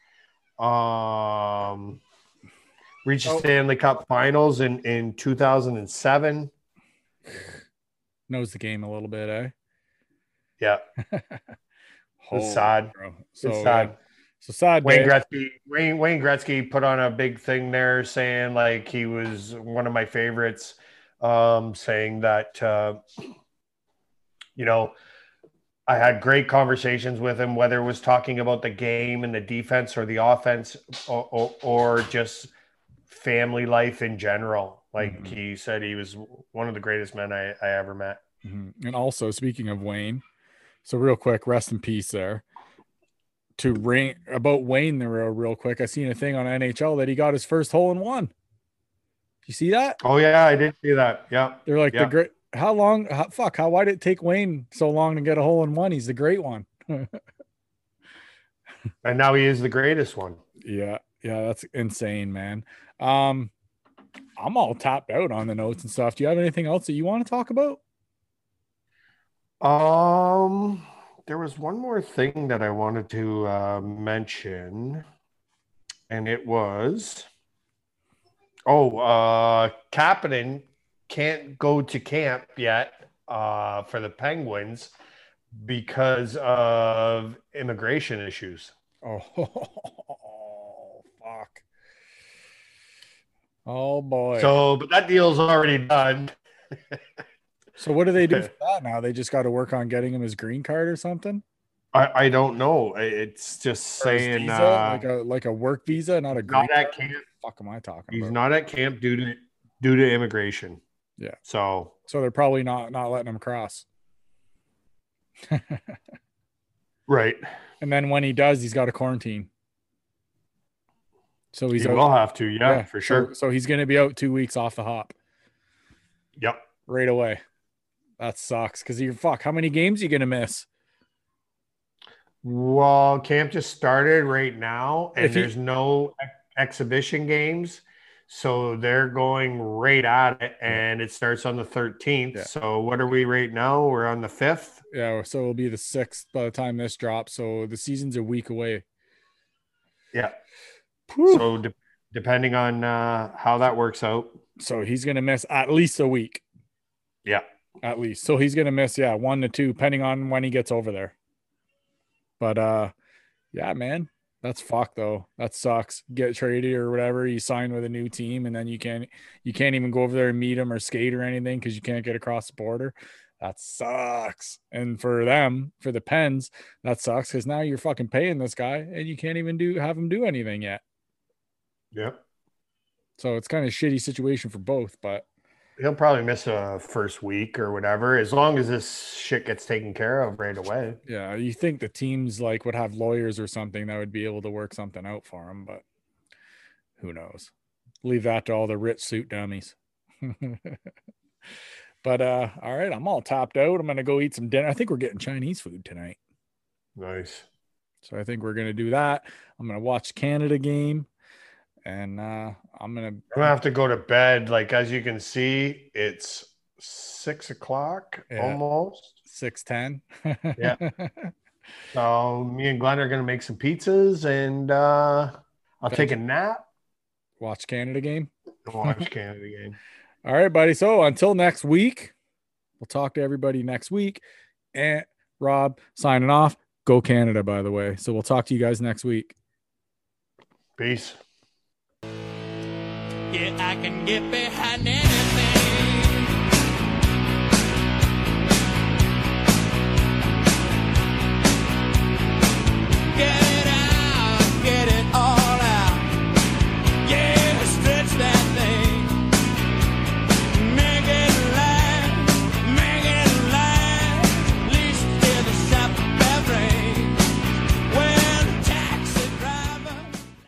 Um, reached Oh. Stanley Cup Finals in in 2007. Knows the game a little bit, eh? Yeah, Holy sad. bro. so it's sad. So sad. Wayne day. Gretzky, Wayne, Wayne Gretzky put on a big thing there, saying like he was one of my favorites. Um, saying that uh, you know I had great conversations with him, whether it was talking about the game and the defense or the offense, or, or, or just family life in general. Like Mhm. he said, he was one of the greatest men I, I ever met. Mhm. And also, speaking of Wayne, so real quick, rest in peace there. To ring about Wayne, the real, real quick. I seen a thing on NHL that he got his first hole in one. You see that? Oh yeah, I did see that. Yeah, They're like Yeah. the great. How long? How, fuck. How? Why did it take Wayne so long to get a hole in one? He's the great one. and now he is the greatest one. yeah, yeah, that's insane, man. Um, I'm all tapped out on the notes and stuff. Do you have anything else that you want to talk about? Um, there was one more thing that I wanted to uh, mention, and it was, oh, uh, Kapanen can't go to camp yet uh, for the Penguins because of immigration issues. Oh, fuck. Oh boy. So, but that deal's already done. So what do they do for that now? They just got to work on getting him his green card or something. I, I don't know. It's just saying visa, uh, like a like a work visa, not a green. not at card? camp. Fuck, am I talking He's about? not at camp due to due to immigration. Yeah. So So they're probably not not letting him cross. right, And then when he does, he's got a quarantine. So he's he out, will have to. Yeah, for sure. So, he's going to be out two weeks off the hop Yep. right away. That sucks because you're fuck. How many games are you gonna miss? Well, camp just started right now, and he- there's no ex- exhibition games. So they're going right at it, and it starts on the 13th. Yeah. So what are we right now? We're on the 5th. Yeah, so it'll be the sixth by the time this drops. So the season's a week away. Yeah. Whew. So de- depending on uh, how that works out. So he's gonna miss at least a week. Yeah. At least. So he's gonna miss, yeah, one to two, depending on when he gets over there. But uh yeah, man. That's fuck though. That sucks. Get traded or whatever. You sign with a new team and then you can't you can't even go over there and meet him or skate or anything because you can't get across the border. That sucks. And for them, for the Pens, that sucks because now you're fucking paying this guy and you can't even do have him do anything yet. Yep. So it's kind of a shitty situation for both, but He'll probably miss a first week or whatever, as long as this shit gets taken care of right away. Yeah, you think the teams like would have lawyers or something that would be able to work something out for him, but who knows? Leave that to all the rich suit dummies. but uh all right, I'm all topped out. I'm gonna go eat some dinner. I think we're getting Chinese food tonight. Nice. So I think we're gonna do that. I'm gonna watch Canada game and uh I'm gonna I'm gonna have to go to bed. Like as you can see, it's six o'clock Yeah. almost. six ten. Yeah. So me and Glenn are gonna make some pizzas and uh I'll take a nap watch Canada game. watch Canada game. All right, buddy. So until next week, we'll talk to everybody next week. And Rob signing off. Go Canada, by the way. So we'll talk to you guys next week. Peace. Yeah, I can get behind anything.